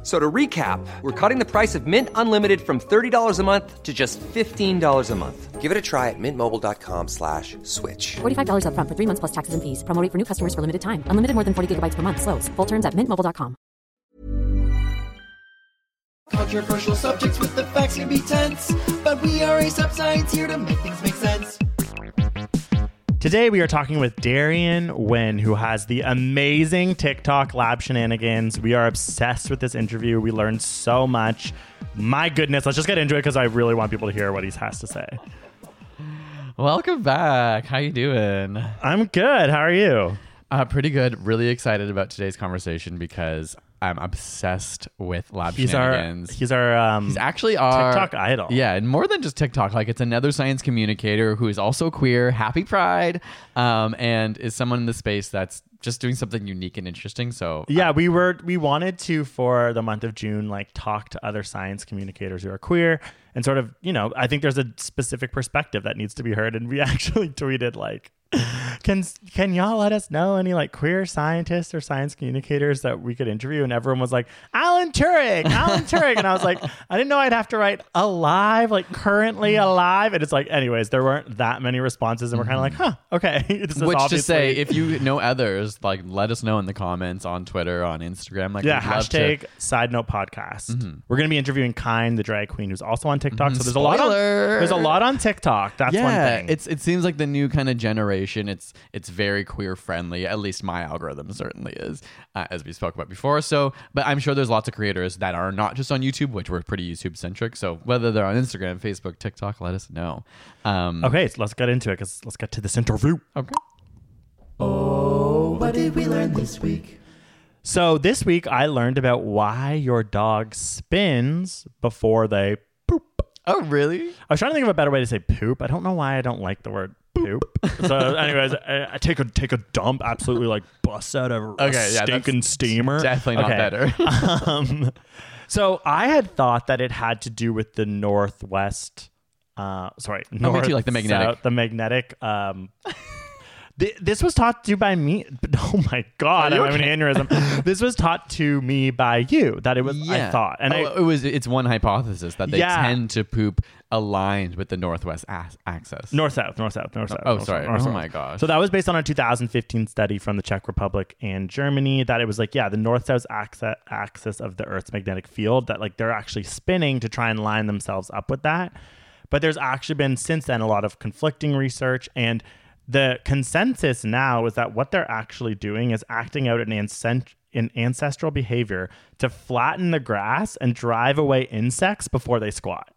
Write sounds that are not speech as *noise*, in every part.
F- So to recap, we're cutting the price of Mint Unlimited from $30 a month to just $15 a month. Give it a try at mintmobile.com slash switch. $45 upfront for three months plus taxes and fees. Promo rate for new customers for limited time. Unlimited more than 40 gigabytes per month. Slows. Full terms at mintmobile.com. Controversial subjects with the facts can be tense, but we are a Up Science here to make things make sense. Today we are talking with Darian Wynn, who has the amazing TikTok lab shenanigans. We are obsessed with this interview. We learned so much. My goodness, let's just get into it because I really want people to hear what he has to say. Welcome back. How you doing? I'm good. How are you? Uh, pretty good. Really excited about today's conversation because I'm obsessed with lab He's our shenanigans. he's our um He's actually our TikTok idol. Yeah, and more than just TikTok, like it's another science communicator who is also queer, happy pride, um, and is someone in the space that's just doing something unique and interesting. So Yeah, we were we wanted to for the month of June like talk to other science communicators who are queer and sort of, you know, I think there's a specific perspective that needs to be heard and we *laughs* actually tweeted like *laughs* can can y'all let us know any like queer scientists or science communicators that we could interview and everyone was like Alan Turing Alan Turing and I was like *laughs* I didn't know I'd have to write alive like currently alive and it's like anyways there weren't that many responses and we're kind of like mm-hmm. huh okay *laughs* this is Which to say, if you know others, like let us know in the comments on Twitter, on Instagram. Like yeah, hashtag to- side note podcast. Mm-hmm. We're gonna be interviewing Kyne, the drag queen, who's also on TikTok. Mm-hmm. So there's a lot on there's a lot on TikTok. That's one thing. it's it seems like the new kind of generation. It's it's very queer friendly. At least my algorithm certainly is, uh, as we spoke about before. So, but I'm sure there's lots of creators that are not just on YouTube, which we're pretty YouTube centric. So whether they're on Instagram, Facebook, TikTok, let us know. Um, okay, so let's get into it because let's get to this interview. okay. Oh, what did we learn this week? So this week I learned about why your dog spins before they poop. Oh, really? I was trying to think of a better way to say poop. I don't know why I don't like the word poop. so, anyways, I, I take a take a dump, absolutely like bust out a, a yeah, stinking steamer. definitely not better. *laughs* um, so I had thought that it had to do with the northwest. Uh, sorry, north, too, like the magnetic. south- the magnetic. Um, this was taught to by me. *laughs* Oh my god, I'm you an aneurysm. *laughs* this was taught to me by you. That it was. Yeah. I thought, and oh, I, it was. It's one hypothesis that they Yeah. tend to poop aligned with the northwest axis. North south, north south, north oh, south. oh, north sorry. north Oh my gosh. So that was based on a 2015 study from the Czech Republic and Germany that it was like, yeah, the north south axis, axis of the Earth's magnetic field that like they're actually spinning to try and line themselves up with that. But there's actually been since then a lot of conflicting research and the consensus now is that what they're actually doing is acting out an ancest- an ancestral behavior to flatten the grass and drive away insects before they squat.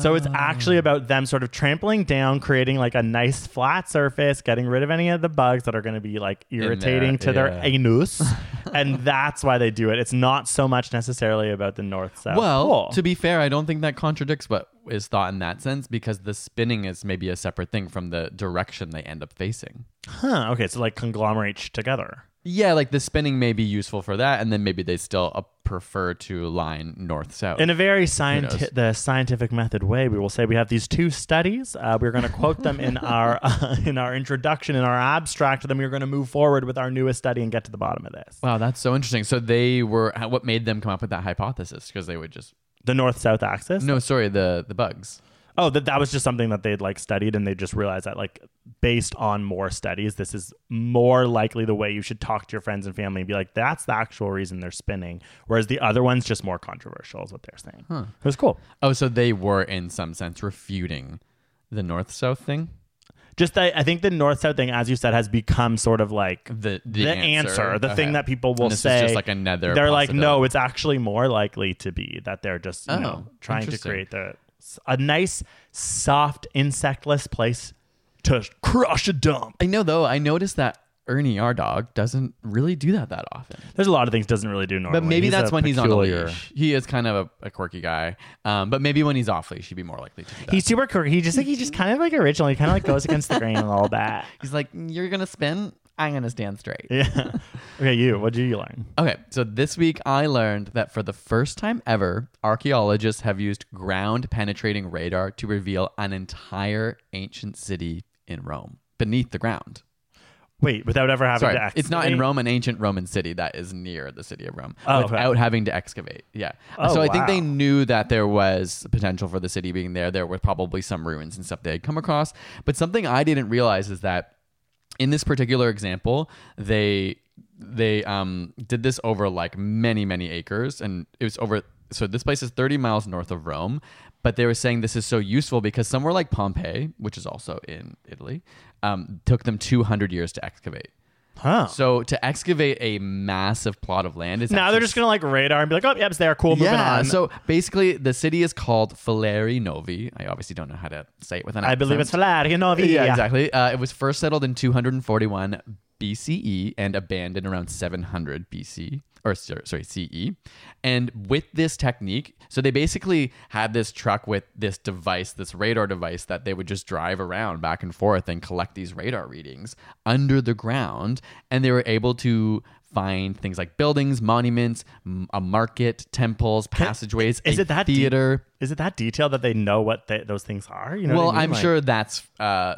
So it's actually ah. about them sort of trampling down, creating like a nice flat surface, getting rid of any of the bugs that are going to be like irritating to their yeah. anus. *laughs* and that's why they do it. It's not so much necessarily about the north south. Well, to be fair, I don't think that contradicts what is thought in that sense because the spinning is maybe a separate thing from the direction they end up facing. huh, okay, so like conglomerate together. Yeah, like the spinning may be useful for that, and then maybe they still uh, prefer to line north south. In a very scientific, the scientific method way, we will say we have these two studies. Uh, we're going to quote them in *laughs* our uh, in our introduction, in our abstract. Then we're going to move forward with our newest study and get to the bottom of this. wow, that's so interesting. So they were what made them come up with that hypothesis because they would just The north south axis. no, sorry, the the bugs. Oh, that that was just something that they'd like studied, and they just realized that like based on more studies, this is more likely the way you should talk to your friends and family and be like, that's the actual reason they're spinning. Whereas the other one's just more controversial, is what they're saying. It was cool. Oh, so they were in some sense refuting the north south thing. just that I think the north south thing, as you said, has become sort of like The- the answer, answer. the thing that people will And this is say. just like another They're like, no, it's actually more likely to be that they're just you Oh, know trying to create the a nice, soft, insectless place to crush a dump. I know though. I noticed that Ernie, our dog, doesn't really do that that often. There's a lot of things doesn't really do normally. But maybe He's that's when he's on a leash. He is kind of a, a quirky guy. Um, but maybe when he's off leash, he'd be more likely to do that. He's super quirky. He just like he just kind of like original. He kind of like goes against the grain a little bit. He's like, you're gonna spin. I'm gonna stand straight. Yeah. *laughs* Okay, you. What did you learn? Okay, so this week I learned that for the first time ever, archaeologists have used ground penetrating radar to reveal an entire ancient city in Rome beneath the ground. Wait, without ever having Sorry, to excavate? it's not in? Rome, an ancient Roman city that is near the city of Rome, Oh, okay. without having to excavate. Yeah. Oh, so I think they knew that there was potential for the city being there. There were probably some ruins and stuff they had come across. But something I didn't realize is that in this particular example, they they um did this over like many many acres, and it was over. So this place is 30 miles north of Rome, but they were saying this is so useful because somewhere like Pompeii, which is also in Italy, um, took them 200 years to excavate. Huh. So to excavate a massive plot of land is now actually they're just gonna like radar and be like, oh, yep, it's there. Cool. Moving yeah. on. So basically, the city is called Falerii Novi. I obviously don't know how to say it with an I believe it's accent. Novi. Yeah, exactly. Uh, it was first settled in 241 BCE and abandoned around 700 BC or sorry, CE. And with this technique, so they basically had this truck with this device, this radar device that they would just drive around back and forth and collect these radar readings under the ground, and they were able to find things like buildings, monuments, a market, temples, passageways, Is it that de- theater. is it that detailed that they know what they, those things are? You know. well, I mean? I'm Like- sure that's uh,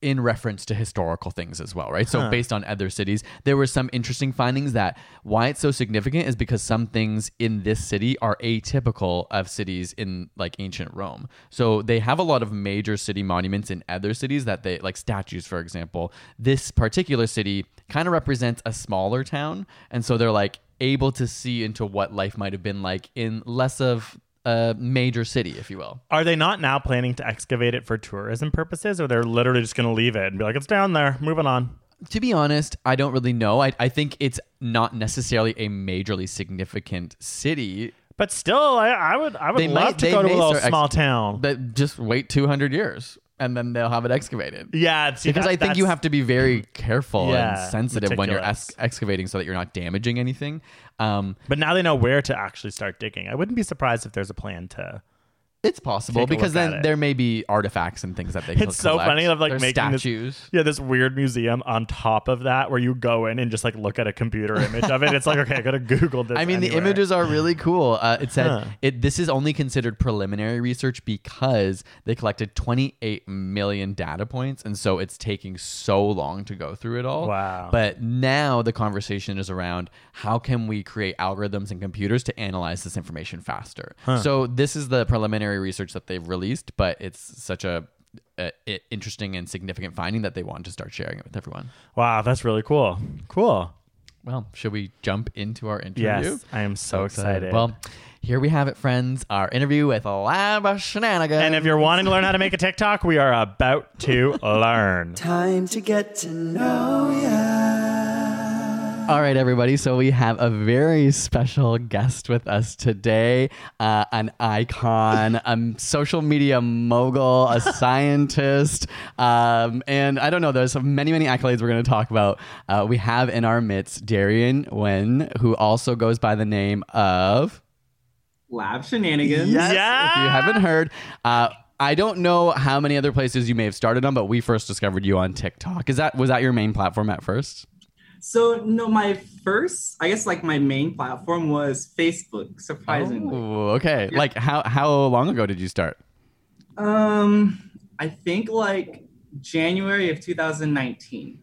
in reference to historical things as well, right? So Huh. based on other cities, there were some interesting findings that why it's so significant is because some things in this city are atypical of cities in like ancient Rome. So they have a lot of major city monuments in other cities that they like statues, for example. This particular city kind of represents a smaller town, and so they're like able to see into what life might have been like in less of a major city, if you will. Are they not now planning to excavate it for tourism purposes, or they're literally just going to leave it and be like, it's down there, moving on? To be honest, I don't really know. I, I think it's not necessarily a majorly significant city. But still, I, I would, I would love to go to a little start ex- small town. That just wait 200 years and then they'll have it excavated. yeah, see, Because that- I think you have to be very careful Yeah, and sensitive when you're ex- excavating so that you're not damaging anything. Um, But now they know where to actually start digging. I wouldn't be surprised if there's a plan to. It's possible Take a because look at then it. there may be artifacts and things that they It's so collect. funny of like There's making this- statues. yeah, this weird museum on top of that where you go in and just like look at a computer image of it. It's like okay, I gotta Google this. *laughs* I mean, the anywhere. images are really cool. Uh, it said Huh. it. This is only considered preliminary research because they collected 28 million data points, and so it's taking so long to go through it all. Wow. But now the conversation is around how can we create algorithms and computers to analyze this information faster. So this is the preliminary research that they've released, but it's such a interesting and significant finding that they want to start sharing it with everyone. Wow, that's really cool. Cool. Well, should we jump into our interview? Yes, I am so uh, excited. Well, here we have it, friends. Our interview with Lab Shenanigans. and if you're wanting to learn how to make a TikTok, we are about to *laughs* learn. Time to get to know ya. All right, everybody. So we have a very special guest with us today uh, an icon, a social media mogul, a *laughs* scientist. Um, and I don't know, there's many, many accolades we're going to talk about. Uh, we have in our midst Darian Wynn, who also goes by the name of. Lab shenanigans. Yes, Yeah. if you haven't heard. Uh, I don't know how many other places you may have started on, but we first discovered you on TikTok. Is that was that your main platform at first? So no, my first, I guess, like my main platform was Facebook. Surprisingly, Oh, okay. Like how how long ago did you start? um, I think like January of 2019.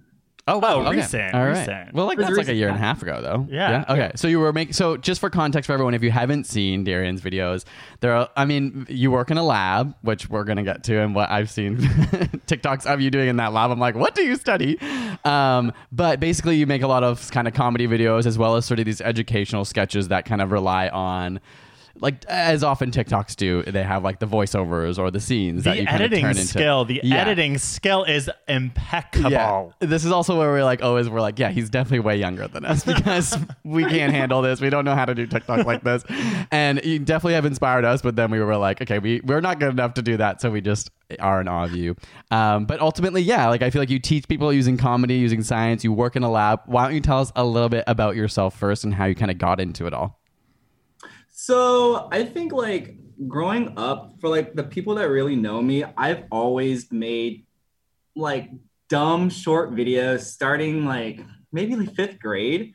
Oh, wow, recent, All right. recent. Well, like that's like a year and a half ago, though. Yeah. Okay. So you were making. So just for context for everyone, if you haven't seen Darian's videos, there. Are, I mean, you work in a lab, which we're gonna get to, and what I've seen *laughs* TikToks of you doing in that lab. I'm like, what do you study? Um, but basically, you make a lot of kind of comedy videos as well as sort of these educational sketches that kind of rely on like as often TikToks do, they have like the voiceovers or the scenes that the you kind of editing into. skill, the Yeah. editing skill is impeccable. Yeah. This is also where we're like, always we're like, yeah, he's definitely way younger than us *laughs* because we can't handle this. We don't know how to do TikTok like this. And you definitely have inspired us, but then we were like, okay, we, we're not good enough to do that. So we just are in awe of you. Um, but ultimately, yeah, like I feel like you teach people using comedy, using science, you work in a lab. Why don't you tell us a little bit about yourself first and how you kind of got into it all? So I think like growing up, for like the people that really know me, I've always made like dumb short videos starting like maybe like fifth grade.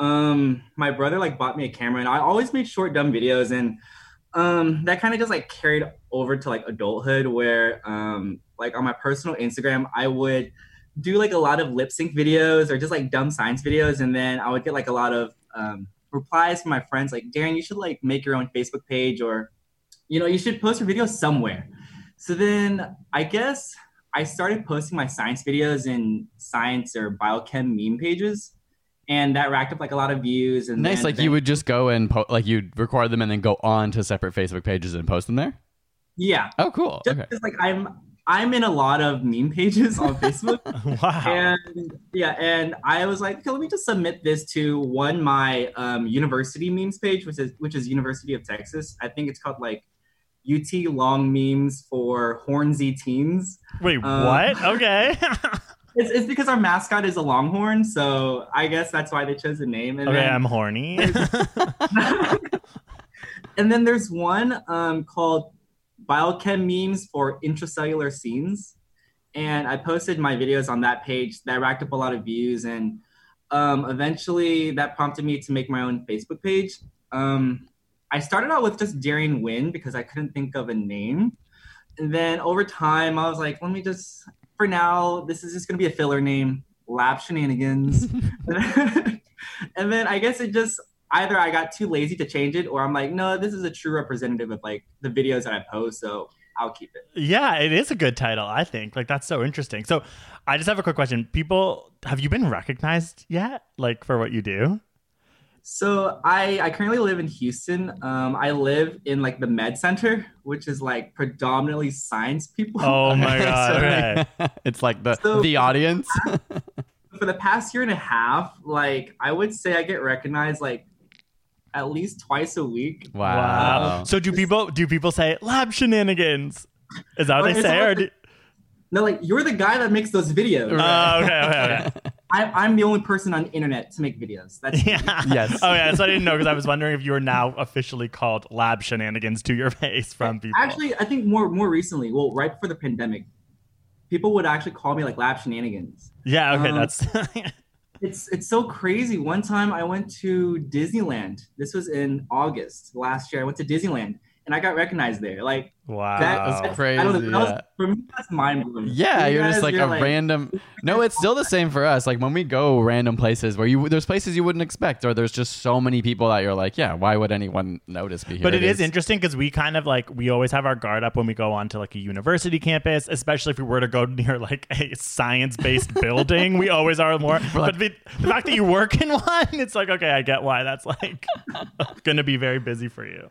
Um, my brother like bought me a camera and I always made short dumb videos and um that kind of just like carried over to like adulthood where um like on my personal Instagram I would do like a lot of lip sync videos or just like dumb science videos and then I would get like a lot of um replies from my friends like Darren you should like make your own Facebook page or you know you should post your videos somewhere. So then I guess I started posting my science videos in science or biochem meme pages and that racked up like a lot of views and Nice. then- Like then- you would just go and po- like you'd record them and then go on to separate Facebook pages and post them there. yeah Oh, cool. just Okay. like I'm I'm in a lot of meme pages on Facebook. *laughs* Wow. and yeah, and I was like, okay, let me just submit this to one my um, university memes page, which is which is University of Texas. I think it's called like UT long memes for Hornsey teens. Wait, um, what? Okay. *laughs* It's, it's because our mascot is a longhorn, so I guess that's why they chose the name. And okay, then, I'm horny. *laughs* and then there's one um, called Biochem Memes for Intracellular Scenes. And I posted my videos on that page that racked up a lot of views. And um, eventually that prompted me to make my own Facebook page. Um, I started out with just Darian Wynn because I couldn't think of a name. And then over time, I was like, let me just, for now, this is just going to be a filler name, Lab Shenanigans. *laughs* *laughs* and then I guess it just, either I got too lazy to change it, or I'm like, no, this is a true representative of like the videos that I post, so I'll keep it. yeah, it is a good title, I think. Like that's so interesting. So, I just have a quick question. People, have you been recognized yet like for what you do? So I I currently live in Houston. Um, I live in like the med center, which is like predominantly science people. Oh my *laughs* god. Okay. *laughs* it's like the So- the audience. *laughs* For the past year and a half, like I would say I get recognized like at least twice a week. wow. So do people do people say lab shenanigans? Is that what they it's say, all- or do, No, like you're the guy that makes those videos. Oh, okay, okay, okay. *laughs* I, I'm the only person on the internet to make videos. That's Yeah. *laughs* Yes. Oh yeah. So I didn't know because I was wondering if you were now officially called lab shenanigans to your *laughs* face from people. Actually, I think more more recently, well, right before the pandemic, people would actually call me like lab shenanigans. yeah. Okay. um, that's. It's it's so crazy. One time I went to Disneyland. This was in August last year. I went to Disneyland and I got recognized there. Like wow. that, That's I don't know, crazy, that was- for me, that's mind blowing. Yeah, you you're just like you're a random. No, it's still the same for us. Like when we go random places where you there's places you wouldn't expect, or there's just so many people that you're like, yeah, why would anyone notice me here? But it is interesting because we kind of like we always have our guard up when we go onto like a university campus, especially if we were to go *laughs* near like a science-based *laughs* building. We always are more. but the, the fact that you work in *laughs* one, it's like okay, I get why that's like going to be very busy for you.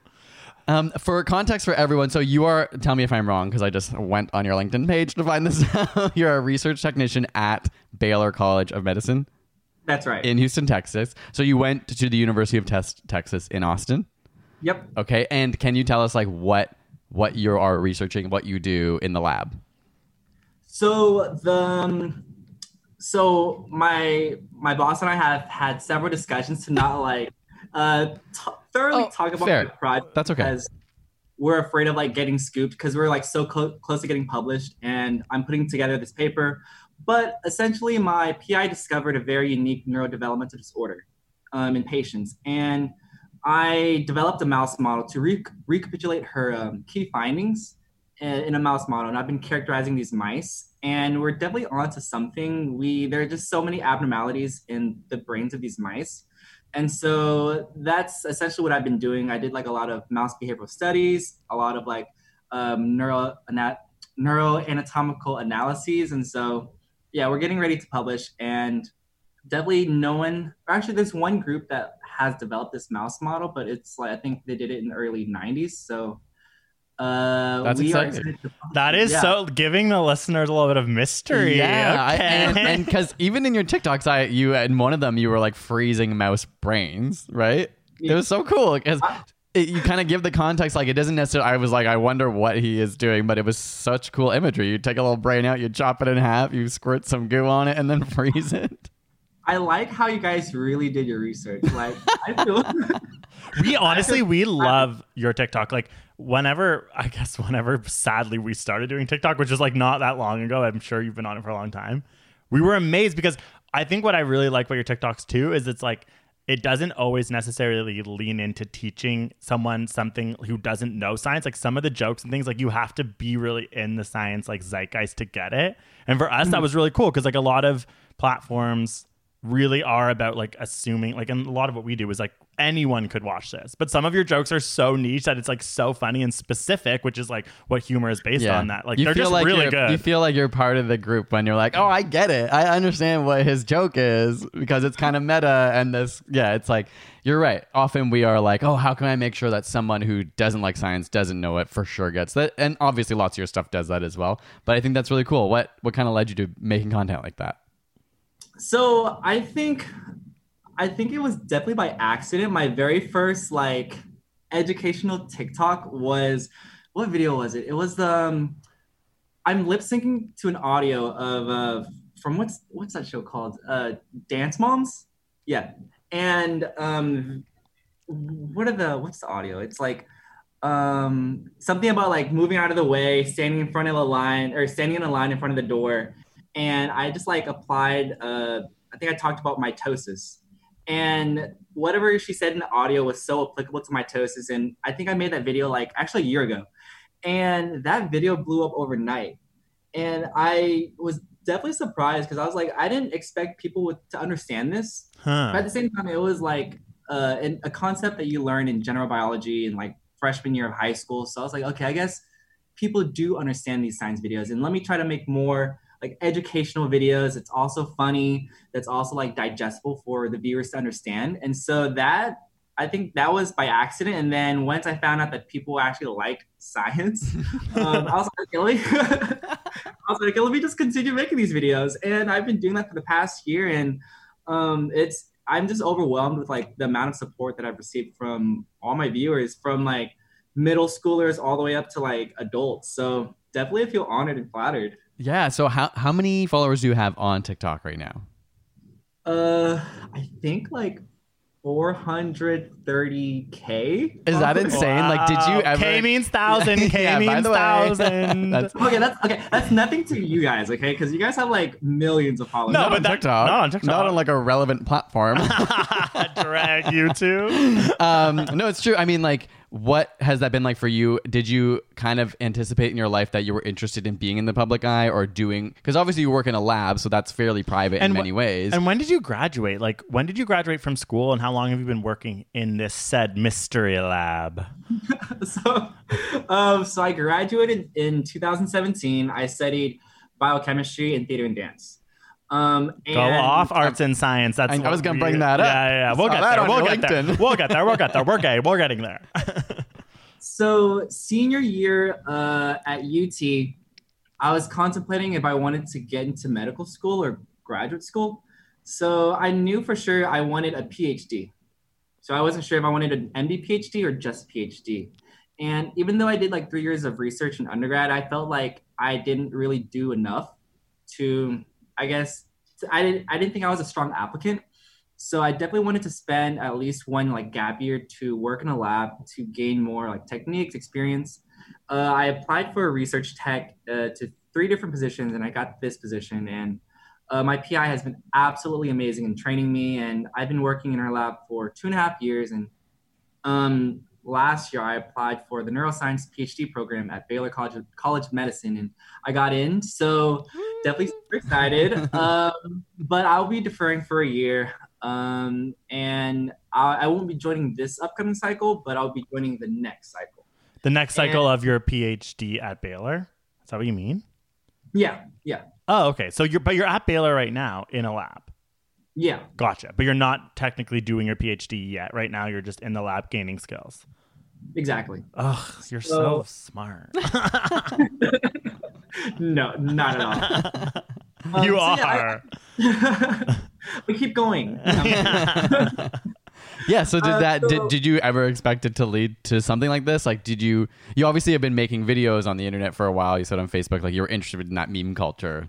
Um, for context for everyone, so you are. Tell me if I'm wrong because I just went on your LinkedIn page to find this. *laughs* out. You're a research technician at Baylor College of Medicine That's right. in Houston, Texas. So you went to the University of Tes- Texas in Austin. yep. Okay, and can you tell us like what what you are researching, what you do in the lab? So the um, so my my boss and I have had several discussions to not like uh t- thoroughly Oh, talk about fair. the project. That's okay. Because we're afraid of like getting scooped because we're like so clo- close to getting published, and I'm putting together this paper. But essentially, my PI discovered a very unique neurodevelopmental disorder um, in patients, and I developed a mouse model to re- recapitulate her um, key findings in, in a mouse model, and I've been characterizing these mice, and we're definitely onto something. We there are just so many abnormalities in the brains of these mice, and so that's essentially what I've been doing. I did like a lot of mouse behavioral studies, a lot of like um, neuro ana- neuroanatomical analyses, and so yeah, we're getting ready to publish, and definitely no one. Actually, there's one group that has developed this mouse model, but it's like I think they did it in the early '90s. So uh, That's we exciting. excited That is Yeah. so giving the listeners a little bit of mystery. Yeah, Okay. and- and *laughs* because even in your TikToks, I you in one of them you were like freezing mouse brains, right? It was so cool because you kind of give the context like it doesn't necessarily. I was like, I wonder what he is doing, but it was such cool imagery. You take a little brain out, you chop it in half, you squirt some goo on it, and then *laughs* freeze it. I like how you guys really did your research. Like I feel. *laughs* we *laughs* honestly we love your TikTok. Like whenever I guess whenever sadly we started doing TikTok, which is like not that long ago. I'm sure you've been on it for a long time. We were amazed because I think what I really like about your TikToks too is it's like it doesn't always necessarily lean into teaching someone something who doesn't know science. Like some of the jokes and things, like you have to be really in the science like zeitgeist to get it. And for us, that mm-hmm. was really cool because like a lot of platforms really are about like assuming like and a lot of what we do is like anyone could watch this but some of your jokes are so niche that it's like so funny and specific which is like what humor is based on that like you they're feel just like really good You feel like you're part of the group when you're like, oh, I get it. I understand what his joke is because it's kind of meta and this. Yeah, it's like you're right. Often we are like, oh, how can I make sure that someone who doesn't like science doesn't know it for sure gets that? And obviously, lots of your stuff does that as well. But I think that's really cool. What what kind of led you to making content like that? So I think I think it was definitely by accident. My very first like educational TikTok was what video was it? It was the um, I'm lip syncing to an audio of uh from what's what's that show called? Uh Dance Moms? Yeah. And um what are the what's the audio? It's like um something about like moving out of the way, standing in front of a line or standing in a line in front of the door and I just like applied. Uh, I think I talked about mitosis, and whatever she said in the audio was so applicable to mitosis. And I think I made that video like actually a year ago, and that video blew up overnight. And I was definitely surprised because I was like, I didn't expect people would, to understand this. huh. But at the same time, it was like uh, an, a concept that you learn in general biology in like freshman year of high school. So I was like, okay, I guess people do understand these science videos, and let me try to make more like educational videos. It's also funny. That's also like digestible for the viewers to understand. And so that I think that was by accident. And then once I found out that people actually liked science, *laughs* um, I was like, me, *laughs* I was like, let me just continue making these videos. And I've been doing that for the past year, and um, it's I'm just overwhelmed with like the amount of support that I've received from all my viewers, from like middle schoolers all the way up to like adults. So definitely I feel honored and flattered. Yeah. So how how many followers do you have on TikTok right now? Uh, I think like 430k. Is that insane? Like, did you ever? K means *laughs* thousand. K Yeah, means *laughs* thousand. that's- Okay, that's okay. That's nothing to you guys, okay? Because you guys have like millions of followers. No, Not but on that- TikTok. not on TikTok. Not on like a relevant platform. *laughs* drag you too. um, no, it's true. I mean, like, what has that been like for you? Did you kind of anticipate in your life that you were interested in being in the public eye or doing? Because obviously you work in a lab, so that's fairly private in wh- many ways. And when did you graduate? Like, when did you graduate from school, and how long have you been working in this said mystery lab? *laughs* so, um, so I graduated in 2017. I studied biochemistry and theater and dance. Um, and Go off arts and science. That's I- I was gonna bring that up. Yeah, yeah, yeah. We'll get there. We'll get there. We'll get there. We'll get there. We're *laughs* gay. We're getting there. *laughs* So senior year uh, at UT, I was contemplating if I wanted to get into medical school or graduate school. So I knew for sure I wanted a PhD. So I wasn't sure if I wanted an MD PhD or just PhD. And even though I did like three years of research in undergrad, I felt like I didn't really do enough to, I guess, I didn't, I didn't think I was a strong applicant. So I definitely wanted to spend at least one like gap year to work in a lab to gain more like techniques, experience. Uh, I applied for a research tech uh, to three different positions, and I got this position. And uh, my PI has been absolutely amazing in training me, and I've been working in her lab for two and a half years. And um, last year, I applied for the neuroscience PhD program at Baylor College of, College of Medicine, and I got in. So definitely super excited. *laughs* um, but I'll be deferring for a year, um, and I, I won't be joining this upcoming cycle, but I'll be joining the next cycle. the next cycle of your PhD at Baylor. Is that what you mean? Yeah, yeah. Oh, okay. So you're but you're at Baylor right now in a lab. Yeah. Gotcha. But you're not technically doing your PhD yet. Right now, you're just in the lab gaining skills. Exactly. Ugh, you're so, So- smart. *laughs* *laughs* No, not at all. *laughs* you Um, so yeah, are. *laughs* we keep going. *laughs* Yeah. So did Uh, that? so- did, did you ever expect it to lead to something like this? Like, did you? You obviously have been making videos on the internet for a while. You said on Facebook, like you were interested in that meme culture.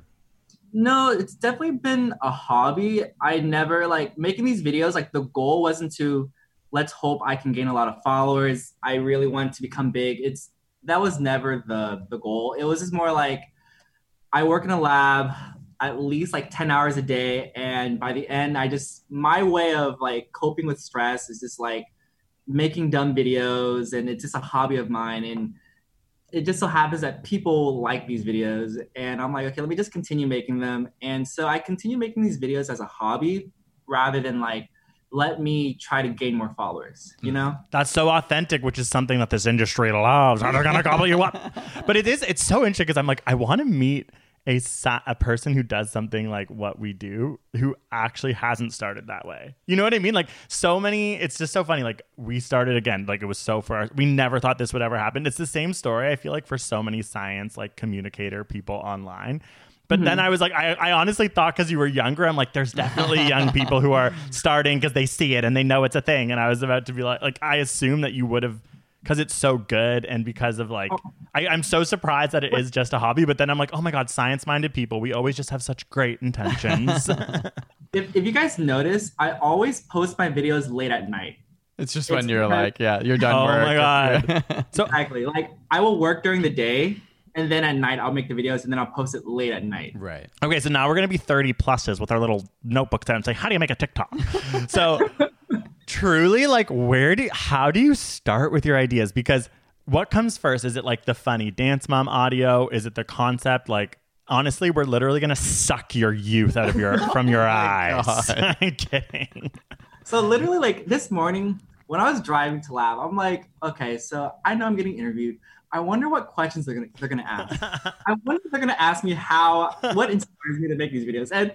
No, it's definitely been a hobby. I never like making these videos. Like the goal wasn't to let's hope I can gain a lot of followers. I really want to become big. It's that was never the the goal. It was just more like I work in a lab at least like 10 hours a day and by the end I just my way of like coping with stress is just like making dumb videos and it's just a hobby of mine and it just so happens that people like these videos and i'm like okay let me just continue making them and so i continue making these videos as a hobby rather than like let me try to gain more followers you hmm. know That's so authentic, which is something that this industry loves. They're gonna gobble you up. *laughs* But it is. It's so interesting because I'm like, I want to meet a sa- a person who does something like what we do, who actually hasn't started that way. You know what I mean? Like so many. It's just so funny. Like we started again. Like it was so far. We never thought this would ever happen. It's the same story. I feel like for so many science like communicator people online. But then mm-hmm. I was like, I, I honestly thought because you were younger, I'm like, there's definitely young *laughs* people who are starting because they see it and they know it's a thing. And I was about to be like, like I assume that you would have, because it's so good and because of like, I, I'm so surprised that it is just a hobby. But then I'm like, oh my god, science minded people, we always just have such great intentions. *laughs* if, if you guys notice i always post my videos late at night It's just It's when you're because- like, yeah, you're done Oh work. my God. *laughs* so exactly like i will work during the day and then at night i'll make the videos and then i'll post it late at night right. Okay, so now we're gonna be 30 pluses with our little notebooks out and say, how do you make a TikTok? *laughs* so truly, like, where do how do you start with your ideas? Because what comes first? Is it like the funny dance mom audio? Is it the concept? Like, honestly, we're literally gonna suck your youth out of your *laughs* from your oh eyes. *laughs* I'm kidding. So literally, like this morning when I was driving to lab, I'm like, okay, so I know I'm getting interviewed. I wonder what questions they're gonna they're gonna ask. *laughs* I wonder if they're gonna ask me how what inspires me to make these videos. And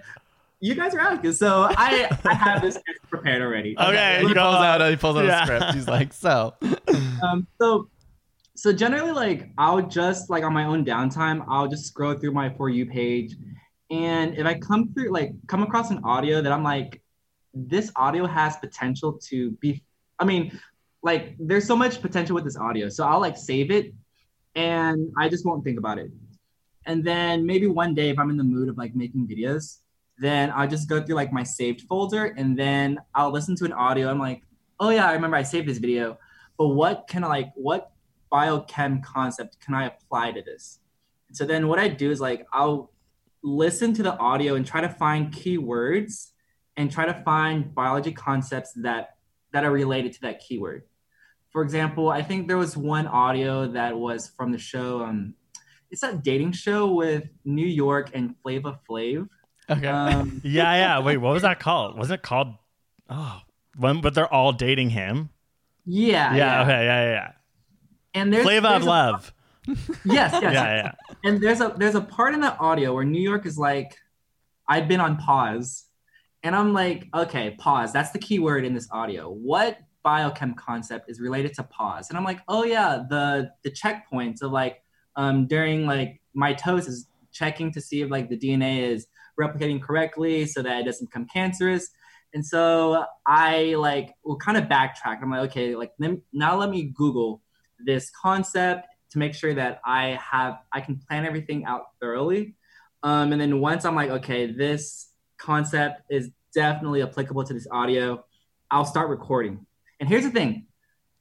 you guys are asking, so I I have this prepared already. Okay, he pulls out. He pulls out Yeah. a script. He's like, *laughs* so. Um, so so generally, like I'll just like on my own downtime, I'll just scroll through my for you page, and if I come through like come across an audio that I'm like, this audio has potential to be. I mean, like there's so much potential with this audio, so I'll like save it, and I just won't think about it. And then maybe one day, if I'm in the mood of like making videos, then I'll just go through like my saved folder, and then I'll listen to an audio. I'm like, oh yeah, I remember I saved this video but what can I like what biochem concept can I apply to this? So then what I do is like I'll listen to the audio and try to find keywords and try to find biology concepts that that are related to that keyword. For example, I think there was one audio that was from the show um it's that dating show with New York and Flava Flav. Okay. Um, *laughs* Yeah, yeah. Wait, what was that called? Wasn't it called? Oh, when? But they're all dating him. yeah, Yeah. Okay. Yeah. Yeah. yeah. And there's Flavor of a- love. *laughs* yes, yes, Yeah. Yeah. and there's a there's a part in the audio where New York is like, I've been on pause, and I'm like, okay, pause. That's the key word in this audio. What biochem concept is related to pause? And I'm like, oh yeah, the the checkpoints of like um, during like mitosis, checking to see if like the DNA is replicating correctly so that it doesn't become cancerous. And so I like will kind of backtrack. I'm like, okay, like now let me Google this concept to make sure that I have I can plan everything out thoroughly. Um, and then once I'm like, okay, this concept is definitely applicable to this audio, I'll start recording. And here's the thing,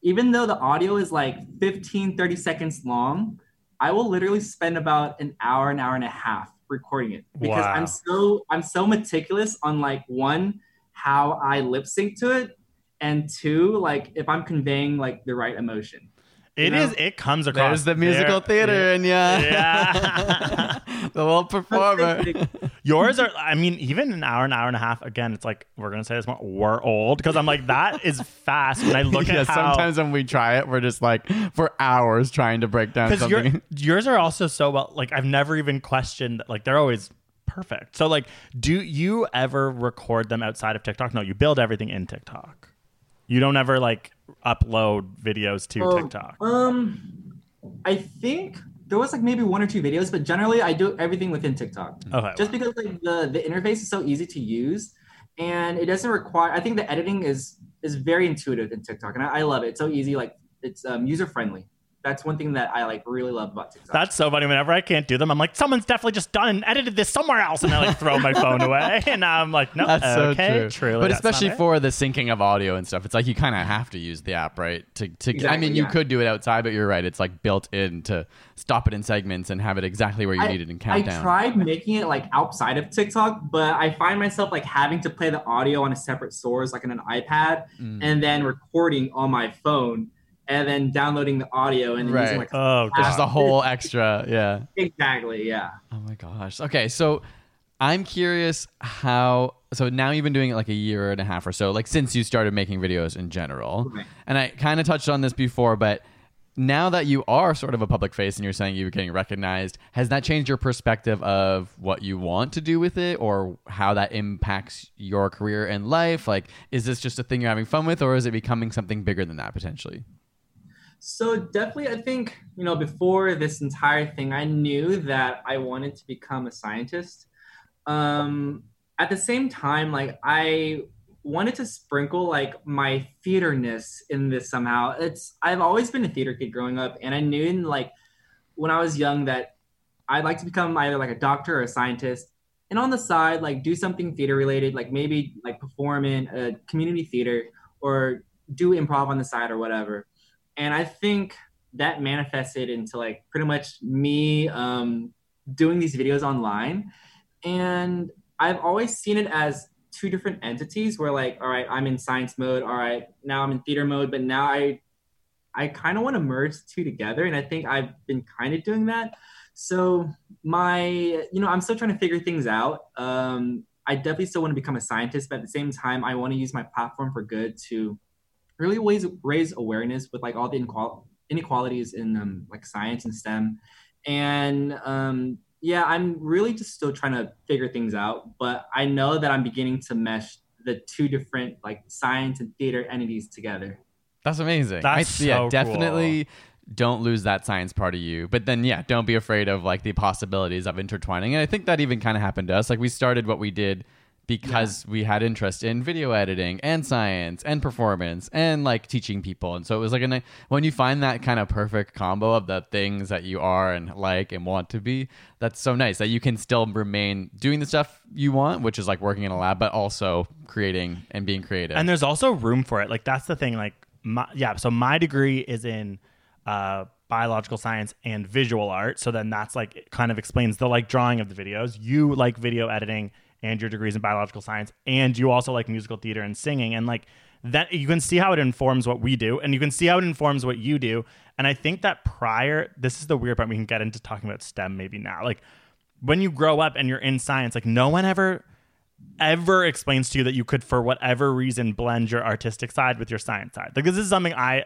even though the audio is like 15, 30 seconds long, I will literally spend about an hour, an hour and a half recording it because Wow. I'm so I'm so meticulous on like one how I lip sync to it, and two like if I'm conveying like the right emotion. It You know? is. It comes across. There's the musical there- theater and yeah. Yeah. *laughs* the little performer. Yours are. I mean, even an hour, an hour and a half. Again, it's like we're gonna say this more. We're old because I'm like that is fast. When I look *laughs* yeah, at how. sometimes when we try it, we're just like for hours trying to break down because something. *laughs* yours are also so well. Like I've never even questioned. Like they're always perfect. So like, do you ever record them outside of TikTok? No, you build everything in TikTok. You don't ever like upload videos to Oh, TikTok. Um, I think there was like maybe one or two videos, but generally I do everything within TikTok. Okay. Just because like the the interface is so easy to use, and it doesn't require. I think the editing is is very intuitive in TikTok, and I, I love it. It's so easy. Like it's um, user friendly. That's one thing that I like really love about TikTok. That's so funny. Whenever I can't do them, I'm like, someone's definitely just done and edited this somewhere else, and I like throw my phone *laughs* away, and I'm like, no, That's so true. truly, but that's not especially it. for the syncing of audio and stuff, it's like you kind of have to use the app, right? To, to I Exactly, mean, you could do it outside, but you're right. It's like built in to stop it in segments and have it exactly where you I, need it in I countdown. tried making it like outside of TikTok, but I find myself like having to play the audio on a separate source, like on an iPad, Mm. and then recording on my phone, and then downloading the audio and then using Right. like oh Which is god, a whole extra, yeah. exactly, yeah. Oh my gosh. Okay, so I'm curious how. So now you've been doing it like a year and a half or so, like since you started making videos in general. Right. And I kind of touched on this before, but now that you are sort of a public face and you're saying you're getting recognized, has that changed your perspective of what you want to do with it or how that impacts your career and life? Like, is this just a thing you're having fun with, or is it becoming something bigger than that potentially? So definitely, I think you know before this entire thing, I knew that I wanted to become a scientist. Um, at the same time, like I wanted to sprinkle like my theaterness in this somehow. It's I've always been a theater kid growing up, and I knew in like when I was young that I'd like to become either like a doctor or a scientist, and on the side like do something theater related, like maybe like perform in a community theater or do improv on the side or whatever. And I think that manifested into like pretty much me um, doing these videos online. And I've always seen it as two different entities where like, all right, I'm in science mode. All right, now I'm in theater mode, but now I I kind of want to merge two together. And I think I've been kind of doing that. So my, you know, I'm still trying to figure things out. Um, I definitely still want to become a scientist, but at the same time, I want to use my platform for good to really raise, raise awareness with like all the inequal- inequalities in um, like science and STEM. And um, yeah, I'm really just still trying to figure things out, but I know that I'm beginning to mesh the two different like science and theater entities together. That's amazing. That's I, yeah, so definitely don't lose that science part of you. But then yeah, don't be afraid of like the possibilities of intertwining. And I think that even kind of happened to us. Like we started what we did because we had interest in video editing and science and performance and like teaching people. And so it was like a when you find that kind of perfect combo of the things that you are and like and want to be, that's so nice that you can still remain doing the stuff you want, which is like working in a lab, but also creating and being creative. and there's also room for it. Like that's the thing. Like my, yeah, so my degree is in uh, biological science and visual art. So then that's like it kind of explains the like drawing of the videos. You like video editing and your degrees in biological science, and you also like musical theater and singing, and like that you can see how it informs what we do, and you can see how it informs what you do. And I think that prior, this is the weird part. We can get into talking about STEM maybe now. Like when you grow up and you're in science, like no one ever ever explains to you that you could for whatever reason blend your artistic side with your science side like this is something i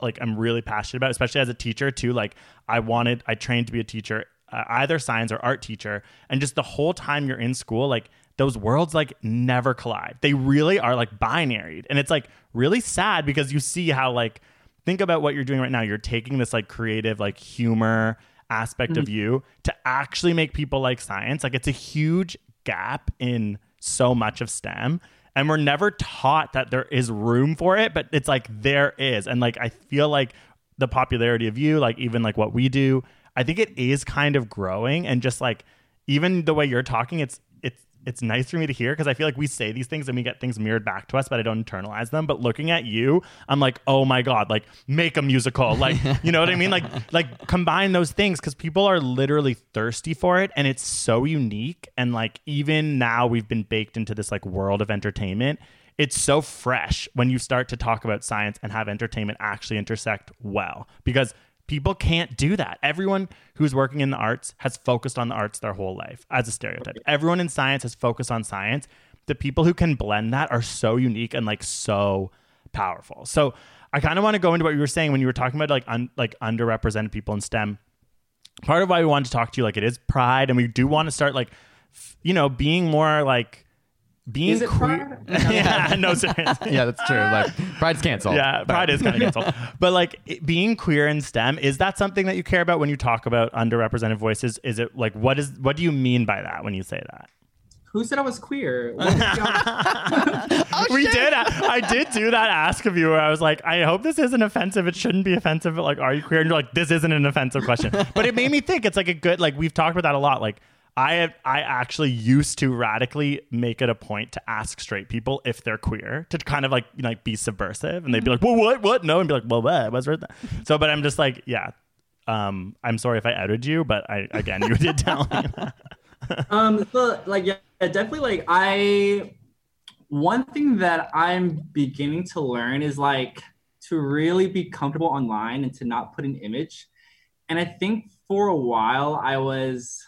like i'm really passionate about especially as a teacher too like i wanted i trained to be a teacher uh, either science or art teacher and just the whole time you're in school like those worlds like never collide. They really are like binary and it's like really sad because you see how like think about what you're doing right now. You're taking this like creative like humor aspect of mm. you to actually make people like science. Like it's a huge gap in so much of STEM. And we're never taught that there is room for it but it's like there is. And like I feel like the popularity of you like even like what we do I think it is kind of growing. And just like even the way you're talking it's it's nice for me to hear because I feel like we say these things and we get things mirrored back to us, but I don't internalize them. But looking at you, I'm like, oh my god, like make a musical, like *laughs* you know what I mean, like like combine those things because people are literally thirsty for it, and it's so unique. And like even now, we've been baked into this like world of entertainment. It's so fresh when you start to talk about science and have entertainment actually intersect well because people can't do that. Everyone who's working in the arts has focused on the arts their whole life as a stereotype. Everyone in science has focused on science. The people who can blend that are so unique and like so powerful. So I kind of want to go into what you were saying when you were talking about like un- like underrepresented people in STEM. Part of why we wanted to talk to you like it is pride and we do want to start like f- you know, being more like being Is it queer. pride? *laughs* yeah, no, seriously. *laughs* *laughs* yeah, that's true. Like pride's canceled. Yeah, But- pride is kind of canceled. But like it, being queer in STEM, is that something that you care about when you talk about underrepresented voices? Is it like what is what do you mean by that when you say that? Who said I was queer? What was y'all- we oh, did. I did do that ask of you where I was like, I hope this isn't offensive. It shouldn't be offensive. But like, are you queer? And you're like, this isn't an offensive question. But it made me think. It's like a good. Like we've talked about that a lot. Like I have, I actually used to radically make it a point to ask straight people if they're queer to kind of like you know, like be subversive, and they'd be like, well, what, what, no, and be like, well, what, what's with that? So, but I'm just like, yeah. Um, I'm sorry if I outed you, but I again, you did tell me. *laughs* um so like yeah definitely like i one thing that i'm beginning to learn is like to really be comfortable online and to not put an image and i think for a while i was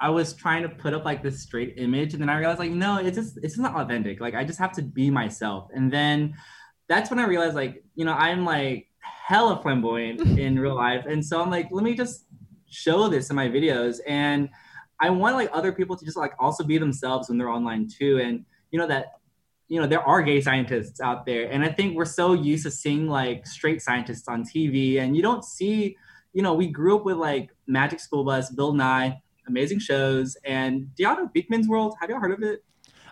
i was trying to put up like this straight image and then i realized like no it's just it's not authentic. Like i just have to be myself. And then that's when i realized like you know i'm like hella flamboyant *laughs* in real life. And so i'm like let me just show this in my videos. And i want like other people to just like also be themselves when they're online too. And you know that you know there are gay scientists out there. And i think we're so used to seeing like straight scientists on tv and you don't see you know we grew up with like magic school bus bill nye amazing shows and do y'all know beakman's world have y'all heard of it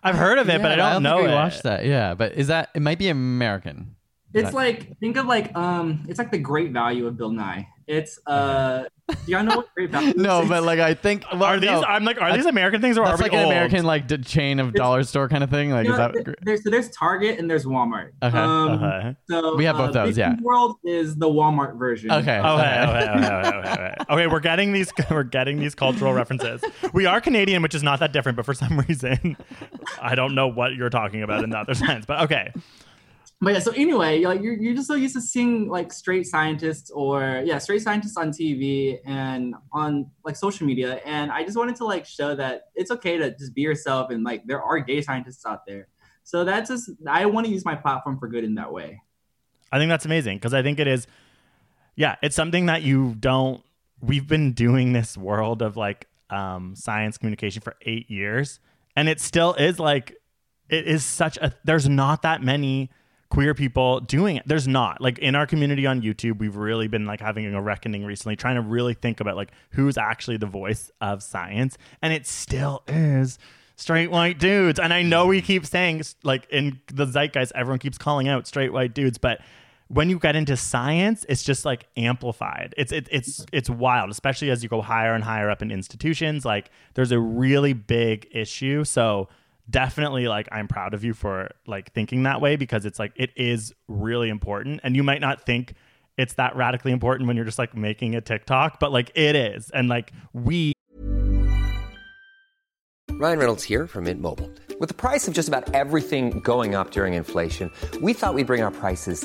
I've heard of it, but I Yeah, don't, know think we it. watched that. Yeah, but is that it? Might be American. it's That- like think of like um it's like the great value of bill nye it's uh do y'all know what great value *laughs* No, is? but like I think well, Are these? no, I'm like, are these American things or are that's we like an old? American like d- chain of dollar store kind of thing. Like You is that? th- there's so there's Target and there's Walmart. Okay, Um, okay. So We have both uh, those, yeah. Beakman World is the Walmart version. Okay. Okay, okay, okay, okay, okay, we're getting these. *laughs* We're getting these cultural references. We are Canadian, which is not that different, but for some *laughs* reason, I don't know what you're talking about in the other sense. But okay, But yeah, so anyway, you're, like, you're you're just so used to seeing like straight scientists or yeah, straight scientists on TV and on like social media, and I just wanted to like show that it's okay to just be yourself and like there are gay scientists out there. So that's just I want to use my platform for good in that way. I think that's amazing because I think it is. Yeah, it's something that you don't. We've been doing this world of like um, science communication for eight years, and it still is like it is such a. There's not that many queer people doing it. There's not like in our community on YouTube. We've really been like having a reckoning recently, trying to really think about like who's actually the voice of science, and it still is straight white dudes. And I know we keep saying like in the zeitgeist, everyone keeps calling out straight white dudes, but when you get into science, it's just like amplified. It's it, it's it's wild, especially as you go higher and higher up in institutions. Like there's a really big issue. So definitely like I'm proud of you for like thinking that way because it's like it is really important. And you might not think it's that radically important when you're just like making a TikTok, but like it is. And like we Ryan Reynolds here from Mint Mobile. With the price of just about everything going up during inflation, we thought we'd bring our prices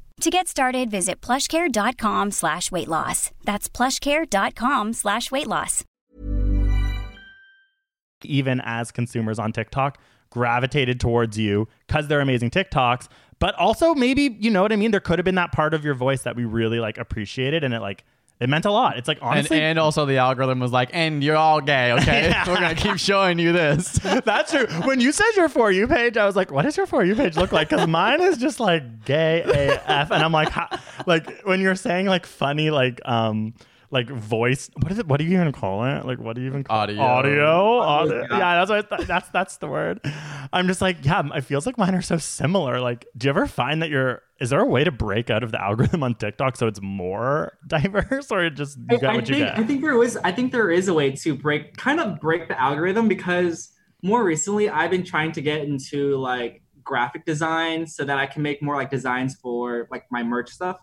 To get started, visit plushcare.com slash weight loss. That's plushcare.com slash weight loss. even as consumers on TikTok gravitated towards you because they're amazing TikToks. But also maybe, you know what I mean? There could have been that part of your voice that we really like appreciated and it like it meant a lot. It's like And, honestly and also the algorithm was like, and you're all gay, okay? *laughs* Yeah. *laughs* We're gonna keep showing you this. *laughs* That's true. When you said your for you page, I was like, "What does your for you page look like?" Because mine is just like gay AF, and I'm like, how, like when you're saying like funny, like um, like voice. What is it? What do you even call it? Like, what do you even call Audio. Audio. Audio. Yeah. Yeah, that's what I thought- that's that's the word. I'm just like, yeah, it feels like mine are so similar. Like, do you ever find that you're? Is there a way to break out of the algorithm on TikTok so it's more *laughs* diverse, or just you got I, I what you get? I think there is I think there is a way to break kind of break the algorithm because more recently I've been trying to get into like graphic design so that I can make more like designs for like my merch stuff.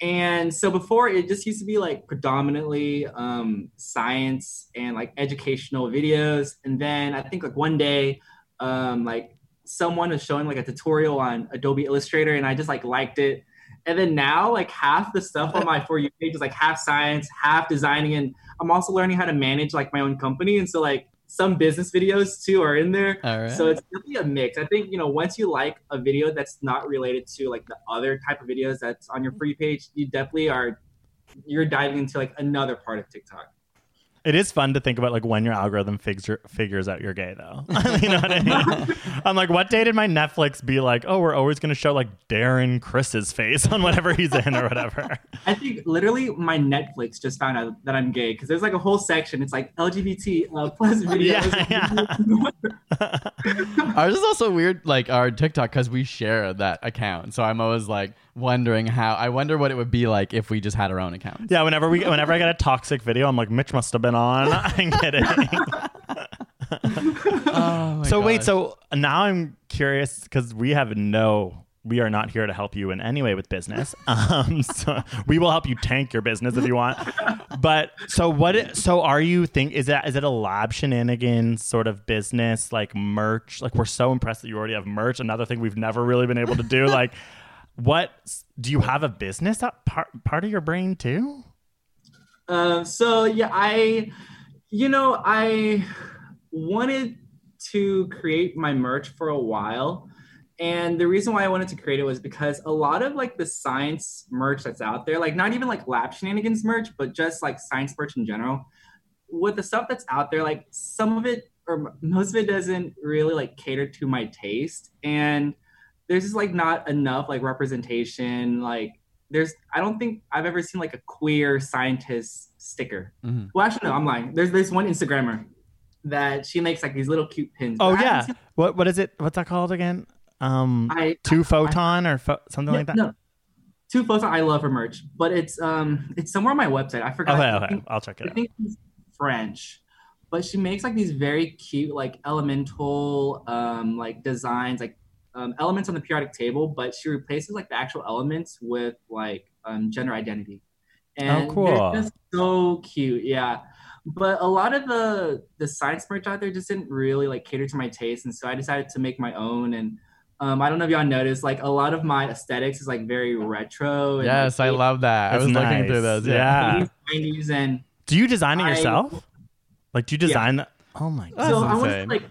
And so before it just used to be like predominantly um, science and like educational videos. And then I think like one day, um, like someone was showing like a tutorial on Adobe Illustrator and I just like liked it. And then now like half the stuff on my *laughs* For You page is like half science, half designing. And I'm also learning how to manage like my own company. And so like some business videos too are in there. Right. So it's definitely a mix. I think, you know, once you like a video that's not related to like the other type of videos that's on your free page, you definitely are you're diving into like another part of TikTok. It is fun to think about like when your algorithm figure, figures out you're gay though. *laughs* you know what I mean? *laughs* I'm like, what day did my Netflix be like? Oh, we're always going to show like Darren Criss's face on whatever he's in or whatever. *laughs* I think literally my Netflix just found out that I'm gay because there's like a whole section. It's like LGBT uh, plus videos. Yeah, Ours is also weird, like our TikTok, because we share that account. So I'm always like wondering how. I wonder what it would be like if we just had our own account. Yeah, whenever we whenever I get a toxic video, I'm like, Mitch must have been on. *laughs* I'm kidding. *laughs* Oh so wait, so now I'm curious because we have no we are not here to help you in any way with business. *laughs* Um, so we will help you tank your business if you want. But so what? So are you think is that is it a lab shenanigans sort of business like merch? Like we're so impressed that you already have merch. Another thing we've never really been able to do. Like, what do you have a business that part part of your brain too? Um, so yeah, I, you know, I wanted to create my merch for a while. And the reason why I wanted to create it was because a lot of like the science merch that's out there, like not even like lab shenanigans merch, but just like science merch in general, with the stuff that's out there, like some of it or most of it doesn't really like cater to my taste. And there's just like not enough like representation. Like there's, I don't think I've ever seen like a queer scientist sticker. Mhm. Well, actually, no, I'm lying. There's this one Instagrammer that she makes like these little cute pins. Oh I yeah, seen- what what is it? What's that called again? Um, I two I- photon or pho- something Yeah, like that. No, two photon. I love her merch, but it's um it's somewhere on my website. I forgot. Okay, I okay, think- I'll check it I think it's French, but she makes like these very cute like elemental um like designs like um, elements on the periodic table, but she replaces like the actual elements with like um, gender identity. And cool. they're just so cute, yeah. But a lot of the the science merch out there just didn't really like cater to my taste, and so I decided to make my own. And um, I don't know if y'all noticed, like a lot of my aesthetics is like very retro. And, Yes, I love that. I That's was looking through those. Yeah. 80s, 90s, and Do you design it I- yourself? Like, do you design? The- oh my god! so I want to like